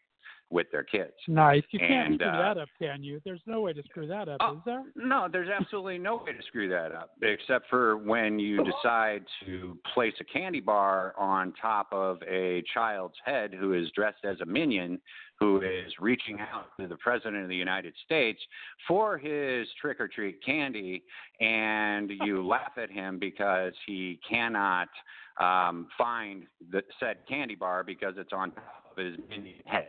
with their kids. Nice. You can't And, screw uh, that up, can you? There's no way to screw that up, Oh, is there? No, there's absolutely no way to screw that up, except for when you decide to place a candy bar on top of a child's head who is dressed as a minion, who is reaching out to the President of the United States for his trick or treat candy, and you laugh at him because he cannot um, find the said candy bar because it's on top of his minion head.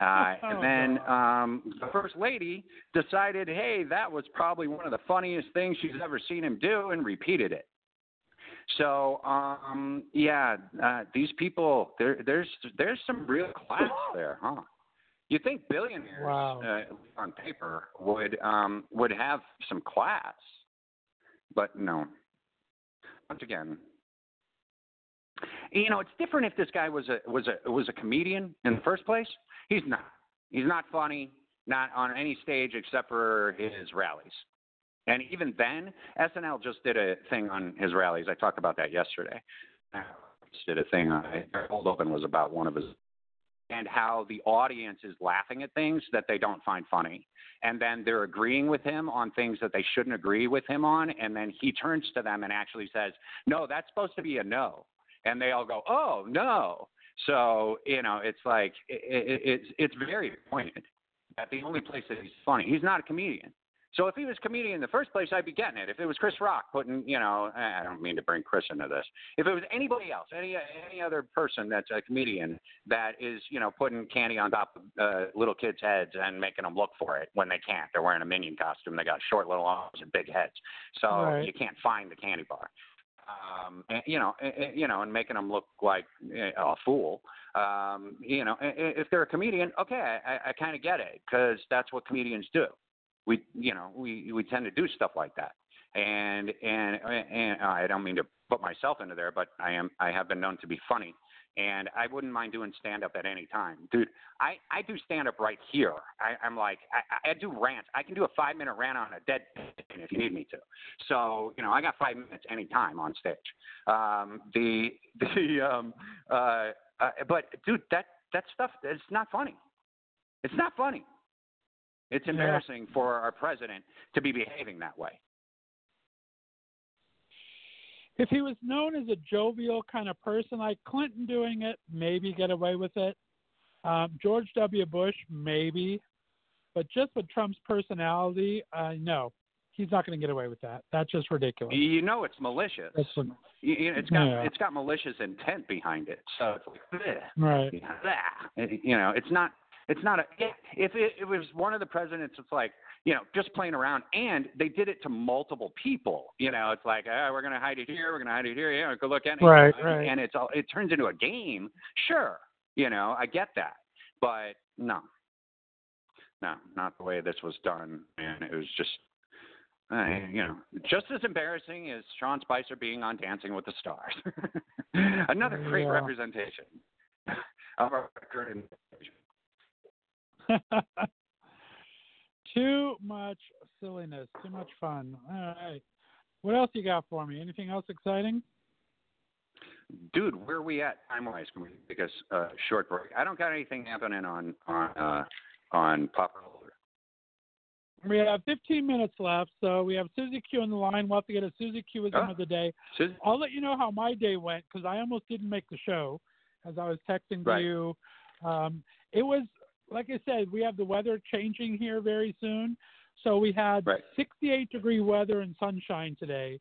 Uh, Oh, and then um, the first lady decided, hey, that was probably one of the funniest things she's ever seen him do, and repeated it. So um, yeah, uh, these people, there, there's there's some real class there, huh? You think billionaires Wow. uh, on paper would um, would have some class, but no. Once again, you know, it's different if this guy was a was a was a comedian in the first place. He's not. He's not funny, not on any stage except for his rallies. And even then, SNL just did a thing on his rallies. I talked about that yesterday. Uh, Just did a thing on their cold open was about one of his and how the audience is laughing at things that they don't find funny. And then they're agreeing with him on things that they shouldn't agree with him on. And then he turns to them and actually says, No, that's supposed to be a no. And they all go, Oh, no. So, you know, it's like, it, it, it's, it's very pointed that the only place that he's funny, he's not a comedian. So if he was a comedian in the first place, I'd be getting it. If it was Chris Rock putting, you know, I don't mean to bring Chris into this. If it was anybody else, any any other person that's a comedian that is, you know, putting candy on top of uh, little kids' heads and making them look for it when they can't. They're wearing a minion costume. They got short little arms and big heads, so Right. you can't find the candy bar. Um, and, you know, and, you know, and making them look like eh, a fool. Um, you know, if they're a comedian, okay, I, I kind of get it because that's what comedians do we you know we we tend to do stuff like that and and and I don't mean to put myself into there but I am I have been known to be funny and I wouldn't mind doing stand up at any time. Dude I I do stand up right here. I I'm like I I do rants. I can do a 5 minute rant on a dead patient if you need me to. So you know I got 5 minutes anytime on stage. Um the the um uh, uh but dude that that stuff it's not funny. It's not funny. It's Yeah. embarrassing for our president to be behaving that way. If he was known as a jovial kind of person, like Clinton doing it, maybe get away with it. Um, George W. Bush, maybe. But just with Trump's personality, uh, no, he's not going to get away with that. That's just ridiculous. You know it's malicious. What, You- know, it's got Yeah. it's got malicious intent behind it. So it's like, "Bleh." right. you know. You know, it's not it's not a if it, it was one of the presidents it's like you know just playing around and they did it to multiple people you know it's like oh, we're going to hide it here we're going to hide it here yeah go look at it Right, right. and it's all it turns into a game sure you know i get that but no no not the way this was done and it was just uh, you know, just as embarrassing as Sean Spicer being on Dancing with the Stars. Another great Yeah. representation of our current too much silliness, too much fun. All right. What else you got for me? Anything else exciting? Dude, where are we at time wise? Can we take a uh, short break? I don't got anything happening on on uh, on pop culture. We have 15 minutes left, so we have Susie Q on the line. We'll have to get a Susie Q at the Oh. of the day. Susan? I'll let you know how my day went because I almost didn't make the show as I was texting Right. you. Um, it was like I said, we have the weather changing here very soon. So we had Right. 68 degree weather and sunshine today.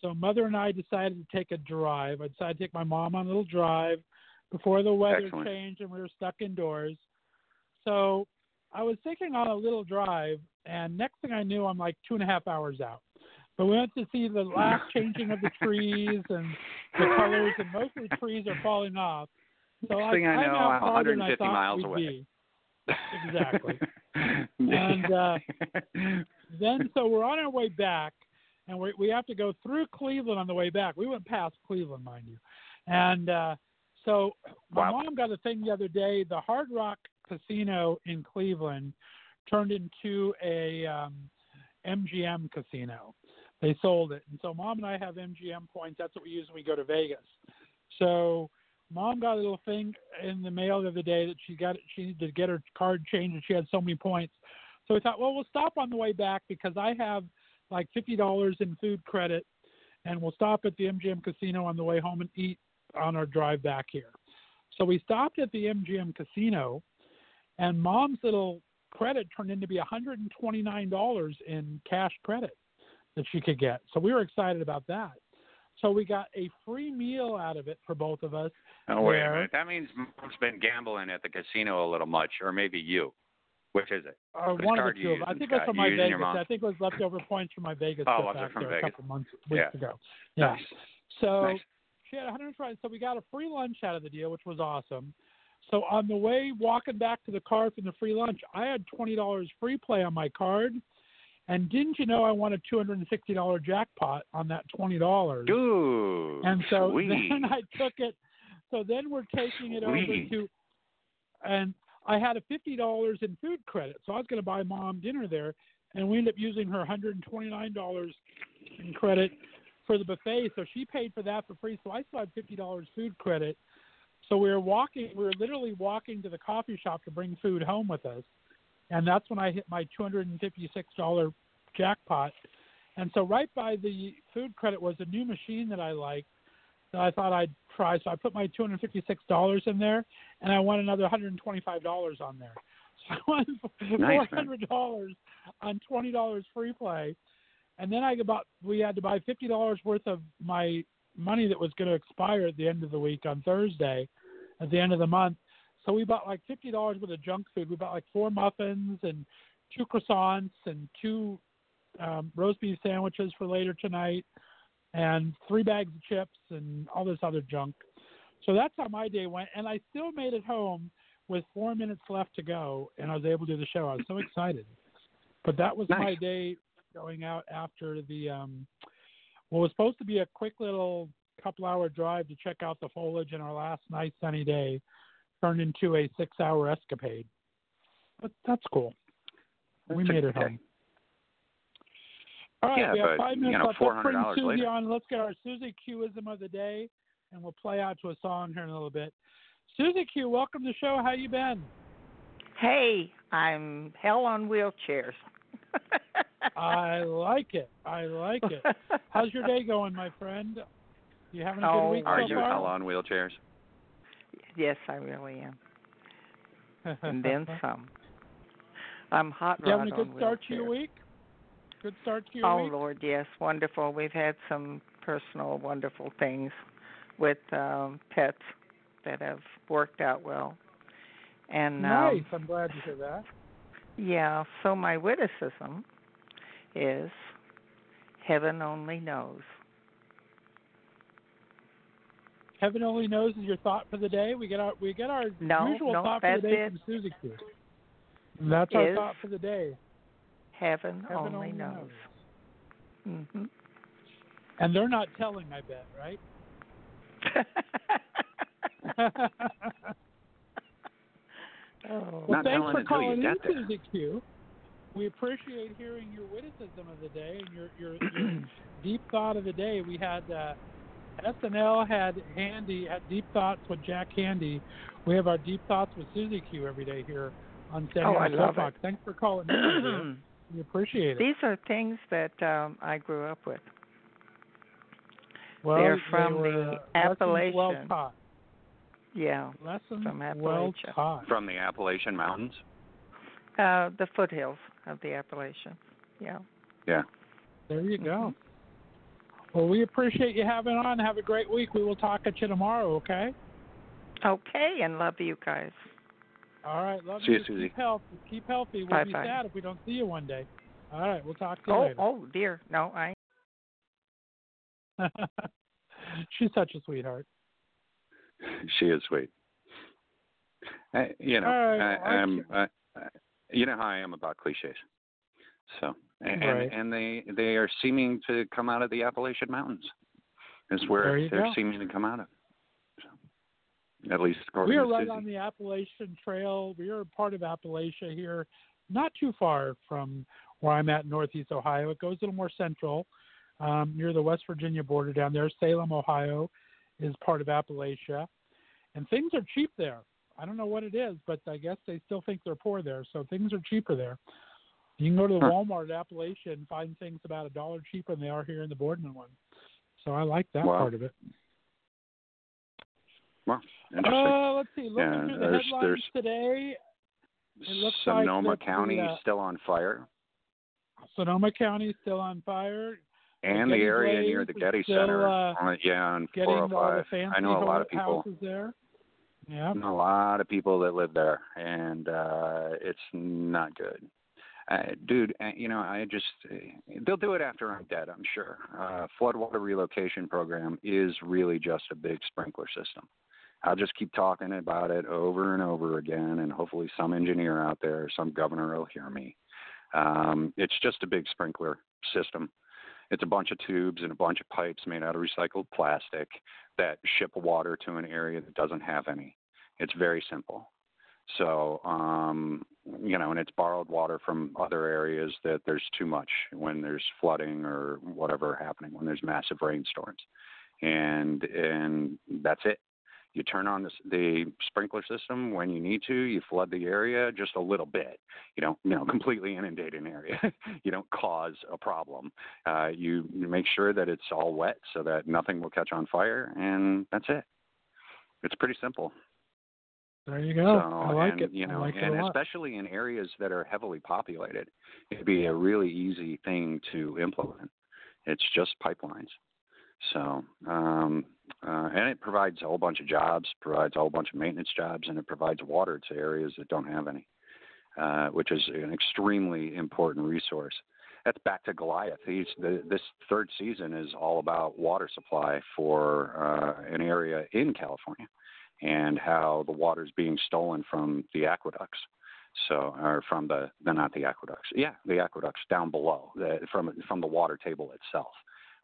So mother and I decided to take a drive. I decided to take my mom on a little drive before the weather Excellent. changed and we were stuck indoors. So I was taking on a little drive, and next thing I knew, I'm like two and a half hours out. But we went to see the last changing of the trees and the colors, and most of the trees are falling off. So Next I, thing I I'm know, I'm farther than I 150 miles away. be. Exactly. And, uh, Then, so we're on our way back, and we we have to go through Cleveland on the way back. We went past Cleveland, mind you, and uh, so my Wow. mom got a thing the other day. The Hard Rock Casino in Cleveland turned into a um, MGM casino. They sold it, and so mom and I have MGM points. That's what we use when we go to Vegas. So mom got a little thing in the mail the other day that she got she needed to get her card changed, and she had so many points. So we thought, well, we'll stop on the way back because I have like fifty dollars in food credit, and we'll stop at the MGM casino on the way home and eat on our drive back here. So we stopped at the MGM casino, and mom's little credit turned into be $129 in cash credit that she could get. So we were excited about that. So we got a free meal out of it for both of us. oh, wait a minute. That means mom's been gambling at the casino a little much, or maybe you. Which is it? Or Which one of the two. I think it was from my Vegas. I think it was leftover points from my Vegas Oh, trip back from there a Vegas? couple months weeks Yeah. ago. Yeah. Nice. So Nice. she had 120. So we got a free lunch out of the deal, which was awesome. So on the way walking back to the car from the free lunch, I had twenty dollars free play on my card. And didn't you know I won a two hundred and sixty dollar jackpot on that twenty dollars? Dude. And so sweet. then I took it. So then we're taking it over to, and I had a fifty dollars in food credit, so I was going to buy mom dinner there, and we ended up using her hundred and twenty nine dollars in credit for the buffet. So she paid for that for free. So I still had fifty dollars food credit. So we were walking. We were literally walking to the coffee shop to bring food home with us, and that's when I hit my two hundred and fifty six dollar jackpot. And so right by the food credit was a new machine that I liked that I thought I'd try. So I put my two hundred fifty six dollars in there, and I won another hundred and twenty five dollars on there. So I won Nice, four man. hundred dollars on twenty dollars free play, and then I got we had to buy fifty dollars worth of my money that was going to expire at the end of the week on Thursday, at the end of the month. So we bought like fifty dollars worth of junk food. We bought like four muffins and two croissants and two um, roast beef sandwiches for later tonight, and three bags of chips and all this other junk. So that's how my day went, and I still made it home with four minutes left to go, and I was able to do the show. I was so excited. But that was my day going out after the um, what was supposed to be a quick little couple hour drive to check out the foliage in our last nice sunny day turned into a six hour escapade. But that's cool. we That's made it home. All right, Yeah, we have but, five you minutes know, left. Let's bring Susie later. on. Let's get our Susie Qism of the day, and we'll play out to a song here in a little bit. Susie Q, welcome to the show. How you been? Hey, I'm hell on wheelchairs. I like it. I like it. How's your day going, my friend? You having a good Oh, week Are so you far? hell on wheelchairs? Yes, I really am. And then some. I'm hot you rod having a good start to your week? Good start to your Oh week. Lord, yes, wonderful. We've had some personal wonderful things with um pets that have worked out well. And nice. um I'm glad to hear that. yeah, so my witticism is heaven only knows. Heaven only knows is your thought for the day. We get our we get our No, usual no, thought for the day it. from Susie Q. That's our thought for the day. Heaven, Heaven only, only knows. Mhm. And they're not telling, I bet, right? oh. Well, thanks for calling in. Susie Q. we appreciate hearing your witticism of the day and your your, your deep thought of the day. We had uh, SNL had Handey had deep thoughts with Jack Handey. We have our deep thoughts with Susie Q every day here on Standing Oh, on I the love Soapbox. Thanks for calling in. we appreciate it. These are things that um, I grew up with. well, they're they from were the lessons Appalachian. Well taught. Yeah, Lessons From well Appalachia. taught. From the Appalachian Mountains. uh, the foothills of the Appalachian. Yeah. Yeah. There you Mm-hmm. Go. Well, we appreciate you having on. Have a great week. We will talk at you tomorrow, okay? Okay, and love you guys. All right. Love See you, you. Susie. Keep healthy. Keep healthy. We'll be Bye-bye. sad if we don't see you one day. All right. We'll talk to you Oh, later. oh dear. No, I. She's such a sweetheart. She is sweet. I, you know, All right, I, I'm. I, I- you know how I am about cliches. So, and Right. and they they are seeming to come out of the Appalachian Mountains. Is where they're go. seeming to come out of. So, at least We are right Susie. on the Appalachian Trail. We are part of Appalachia here, not too far from where I'm at in Northeast Ohio. It goes a little more central, um, near the West Virginia border down there. Salem, Ohio, is part of Appalachia, and things are cheap there. I don't know what it is, but I guess they still think they're poor there, so things are cheaper there. You can go to the Huh. Walmart at Appalachia and find things about a dollar cheaper than they are here in the Boardman one. So I like that Wow. part of it. Well, interesting. Uh, let's see. Looking Yeah, through the there's- headlines there's- today, it looks like Sonoma the, County uh, still on fire, Sonoma County still on fire. and the area near the Getty still, Center. uh, uh, yeah, on Getting all the 405. I know a lot of people. houses there. Yeah. A lot of people that live there, and uh it's not good. Uh, dude, uh, you know, I just they'll do it after I'm dead, I'm sure. Uh floodwater relocation program is really just a big sprinkler system. I'll just keep talking about it over and over again and hopefully some engineer out there, some governor will hear me. Um it's just a big sprinkler system. It's a bunch of tubes and a bunch of pipes made out of recycled plastic that ship water to an area that doesn't have any. It's very simple. So, um, you know, and it's borrowed water from other areas that there's too much when there's flooding or whatever happening when there's massive rainstorms, and and that's it. You turn on the, the sprinkler system when you need to. You flood the area just a little bit. You don't, you know, completely inundate an area. you don't cause a problem. Uh, you, you make sure that it's all wet so that nothing will catch on fire, and that's it. It's pretty simple. There you go. So, I like and, it. You know, I like and it a lot. especially in areas that are heavily populated, it'd be a really easy thing to implement. It's just pipelines. So, um, uh, and it provides a whole bunch of jobs, provides a whole bunch of maintenance jobs, and it provides water to areas that don't have any, uh, which is an extremely important resource. That's back to Goliath. He's, the, this third season is all about water supply for uh, an area in California and how the water is being stolen from the aqueducts. So, or from the, the not the aqueducts, yeah, the aqueducts down below, the, from from the water table itself,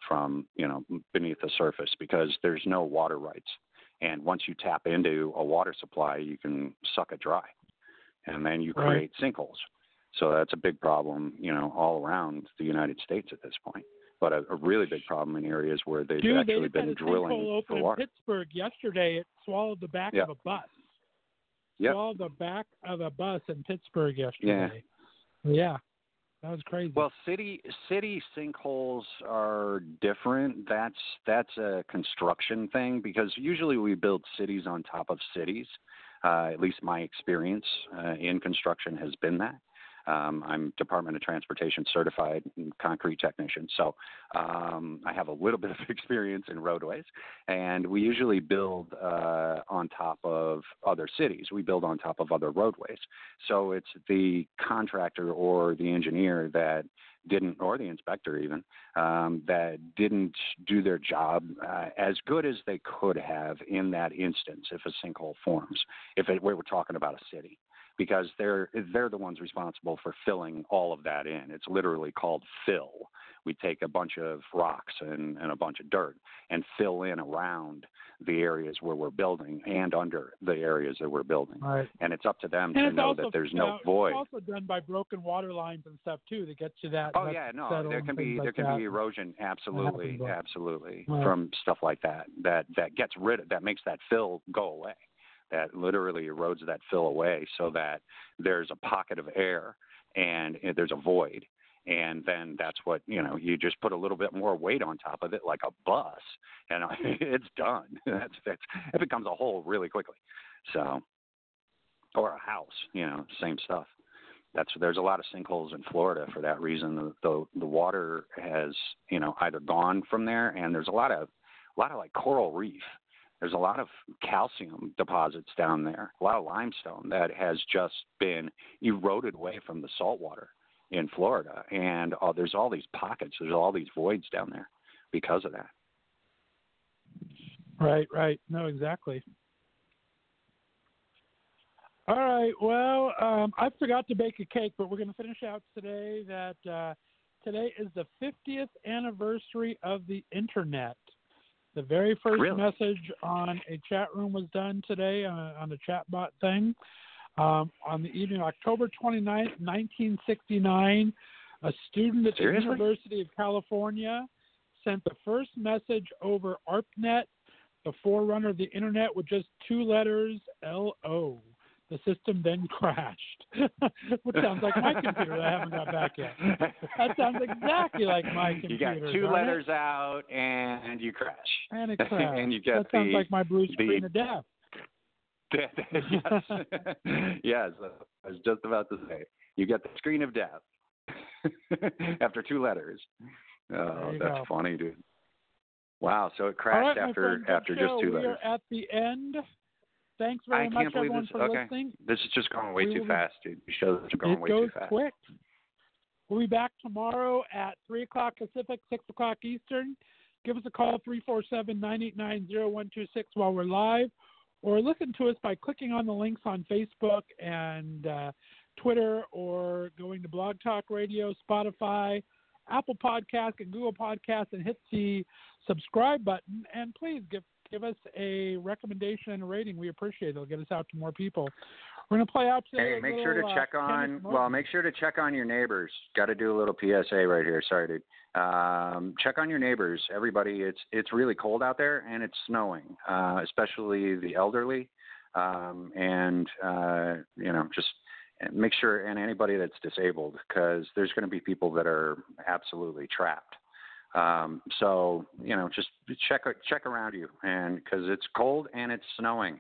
from you know beneath the surface, because there's no water rights. And once you tap into a water supply, you can suck it dry, and then you Right. create sinkholes. So that's a big problem, you know, all around the United States at this point. But a, a really big problem in areas where they've Dude, they actually just had been a drilling sinkhole open for in. Pittsburgh yesterday. It swallowed the back Yeah. of a bus. Yep. Swallowed the back of a bus in Pittsburgh yesterday. Yeah. That was crazy. Well, city city sinkholes are different. That's that's a construction thing because usually we build cities on top of cities. Uh, at least my experience uh, in construction has been that. Um, I'm Department of Transportation certified concrete technician, so um, I have a little bit of experience in roadways. And we usually build uh, on top of other cities. We build on top of other roadways. So it's the contractor or the engineer that didn't, or the inspector even, um, that didn't do their job uh, as good as they could have in that instance if a sinkhole forms. If it, we were talking about a city, because they're they're the ones responsible for filling all of that in. It's literally called fill. We take a bunch of rocks and, and a bunch of dirt and fill in around the areas where we're building and under the areas that we're building. Right. And it's up to them And to know also, that there's you no know, void. It's also done by broken water lines and stuff too that gets you that. Oh yeah, no, there can be things there like can that. be erosion, absolutely, happens, absolutely, Right. from stuff like that. That that gets rid of that makes that fill go away. That literally erodes that fill away, so that there's a pocket of air and there's a void, and then that's what you know. You just put a little bit more weight on top of it, like a bus, and it's done. That's that's it becomes a hole really quickly. So, or a house, you know, same stuff that's there's a lot of sinkholes in Florida for that reason. The, the the water has you know either gone from there, and there's a lot of a lot of like coral reef. There's a lot of calcium deposits down there, a lot of limestone that has just been eroded away from the salt water in Florida, and uh, there's all these pockets, there's all these voids down there because of that. Right, right. No, exactly. All right. Well, um, I forgot to bake a cake, but we're going to finish out today. That uh, today is the 50th anniversary of the internet. The very first Really? message on a chat room was done today on, on the chatbot thing. Um, on the evening of October 29th, 1969, a student at the University of California sent the first message over ARPANET, the forerunner of the internet, with just two letters, LO. The system then crashed, which sounds like my computer that I haven't got back yet. That sounds exactly like my computer. You got two letters out and you crash. And it crashed. and you get the that sounds like my blue the- screen of death. yes. yes, I was just about to say. You get the screen of death after two letters. Oh, that's go. funny, dude. Wow, so it crashed right, after friend, after show. just two we letters. are at the end. Thanks very I much, everyone, this. for Okay. listening. This is just going way We too be- fast, dude. The shows are going way too fast. quick. We'll be back tomorrow at 3 o'clock Pacific, 6 o'clock Eastern. Give us a call, 347 989 0126, while we're live, or listen to us by clicking on the links on Facebook and uh, Twitter, or going to Blog Talk Radio, Spotify, Apple Podcast, and Google Podcast, and hit the subscribe button. And please give give us a recommendation and a rating. We appreciate it. It'll get us out to more people. We're going to play out today. Hey, make sure to uh, check on. Well, make sure to check on your neighbors. Got to do a little PSA right here. Sorry, dude. Um, check on your neighbors, everybody. It's it's really cold out there and it's snowing, uh, especially the elderly, um, and uh, you know just make sure and anybody that's disabled because there's going to be people that are absolutely trapped. Um, so you know just check check around you and because it's cold and it's snowing,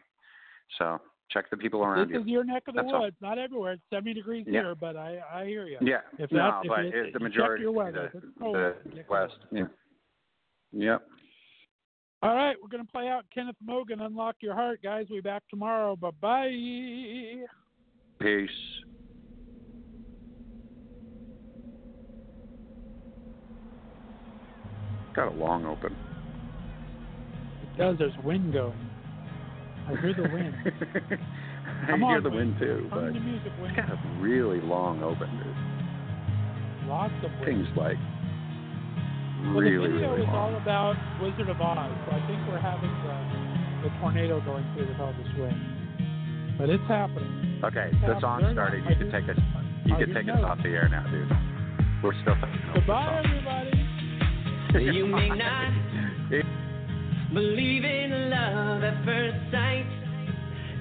so check the people around This you. is your neck of the That's all. woods. Not everywhere. It's 70 degrees Yeah. here, but I, I hear you. Yeah, If no, that- if but it- it's the check majority, your weather. the, cold, the west. Yeah. Yep. All right, we're going to play out Kenneth Mogan, Unlock Your Heart. Guys, we'll back tomorrow. Bye bye. Peace. Got a long open. It does. There's wind going. I hear the wind. I Come hear on, the wind. wind too, but the music wind. it's got a really long open, dude. Lots of wind. Things like well, really, the video really is long. all about Wizard of Oz, so I think we're having the, the tornado going through with all this wind. But it's happening. Okay, Yeah, the song very started. You can take us. You can take us off the air now, dude. We're still. Goodbye, everybody. You may not believe in love at first sight,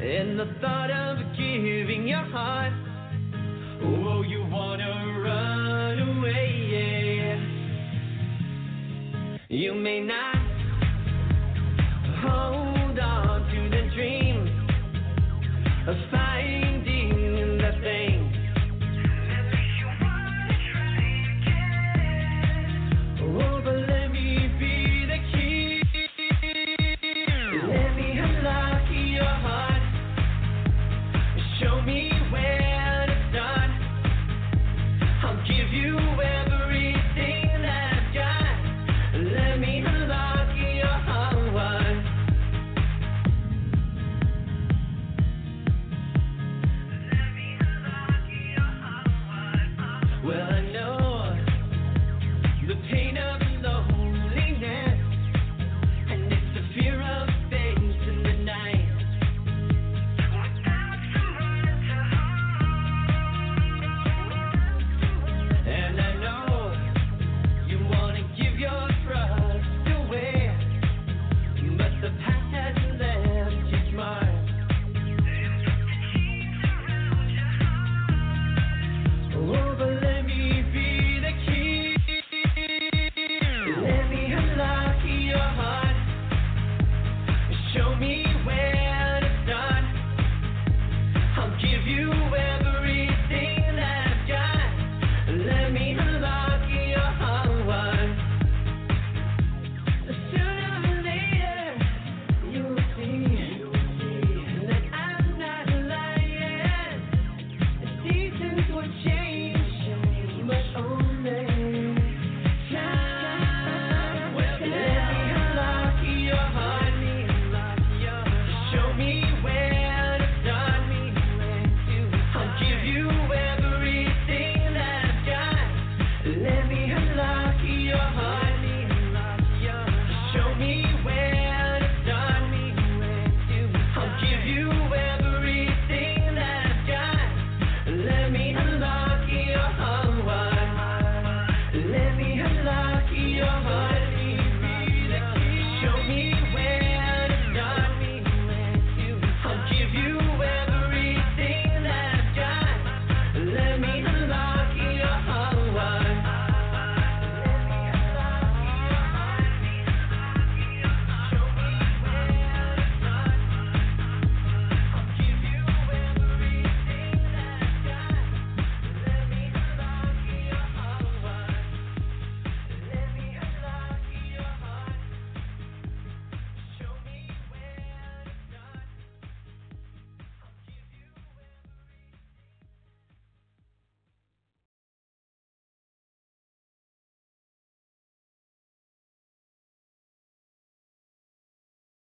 and the thought of giving your heart. Oh, you wanna run away. You may not hold on to the dream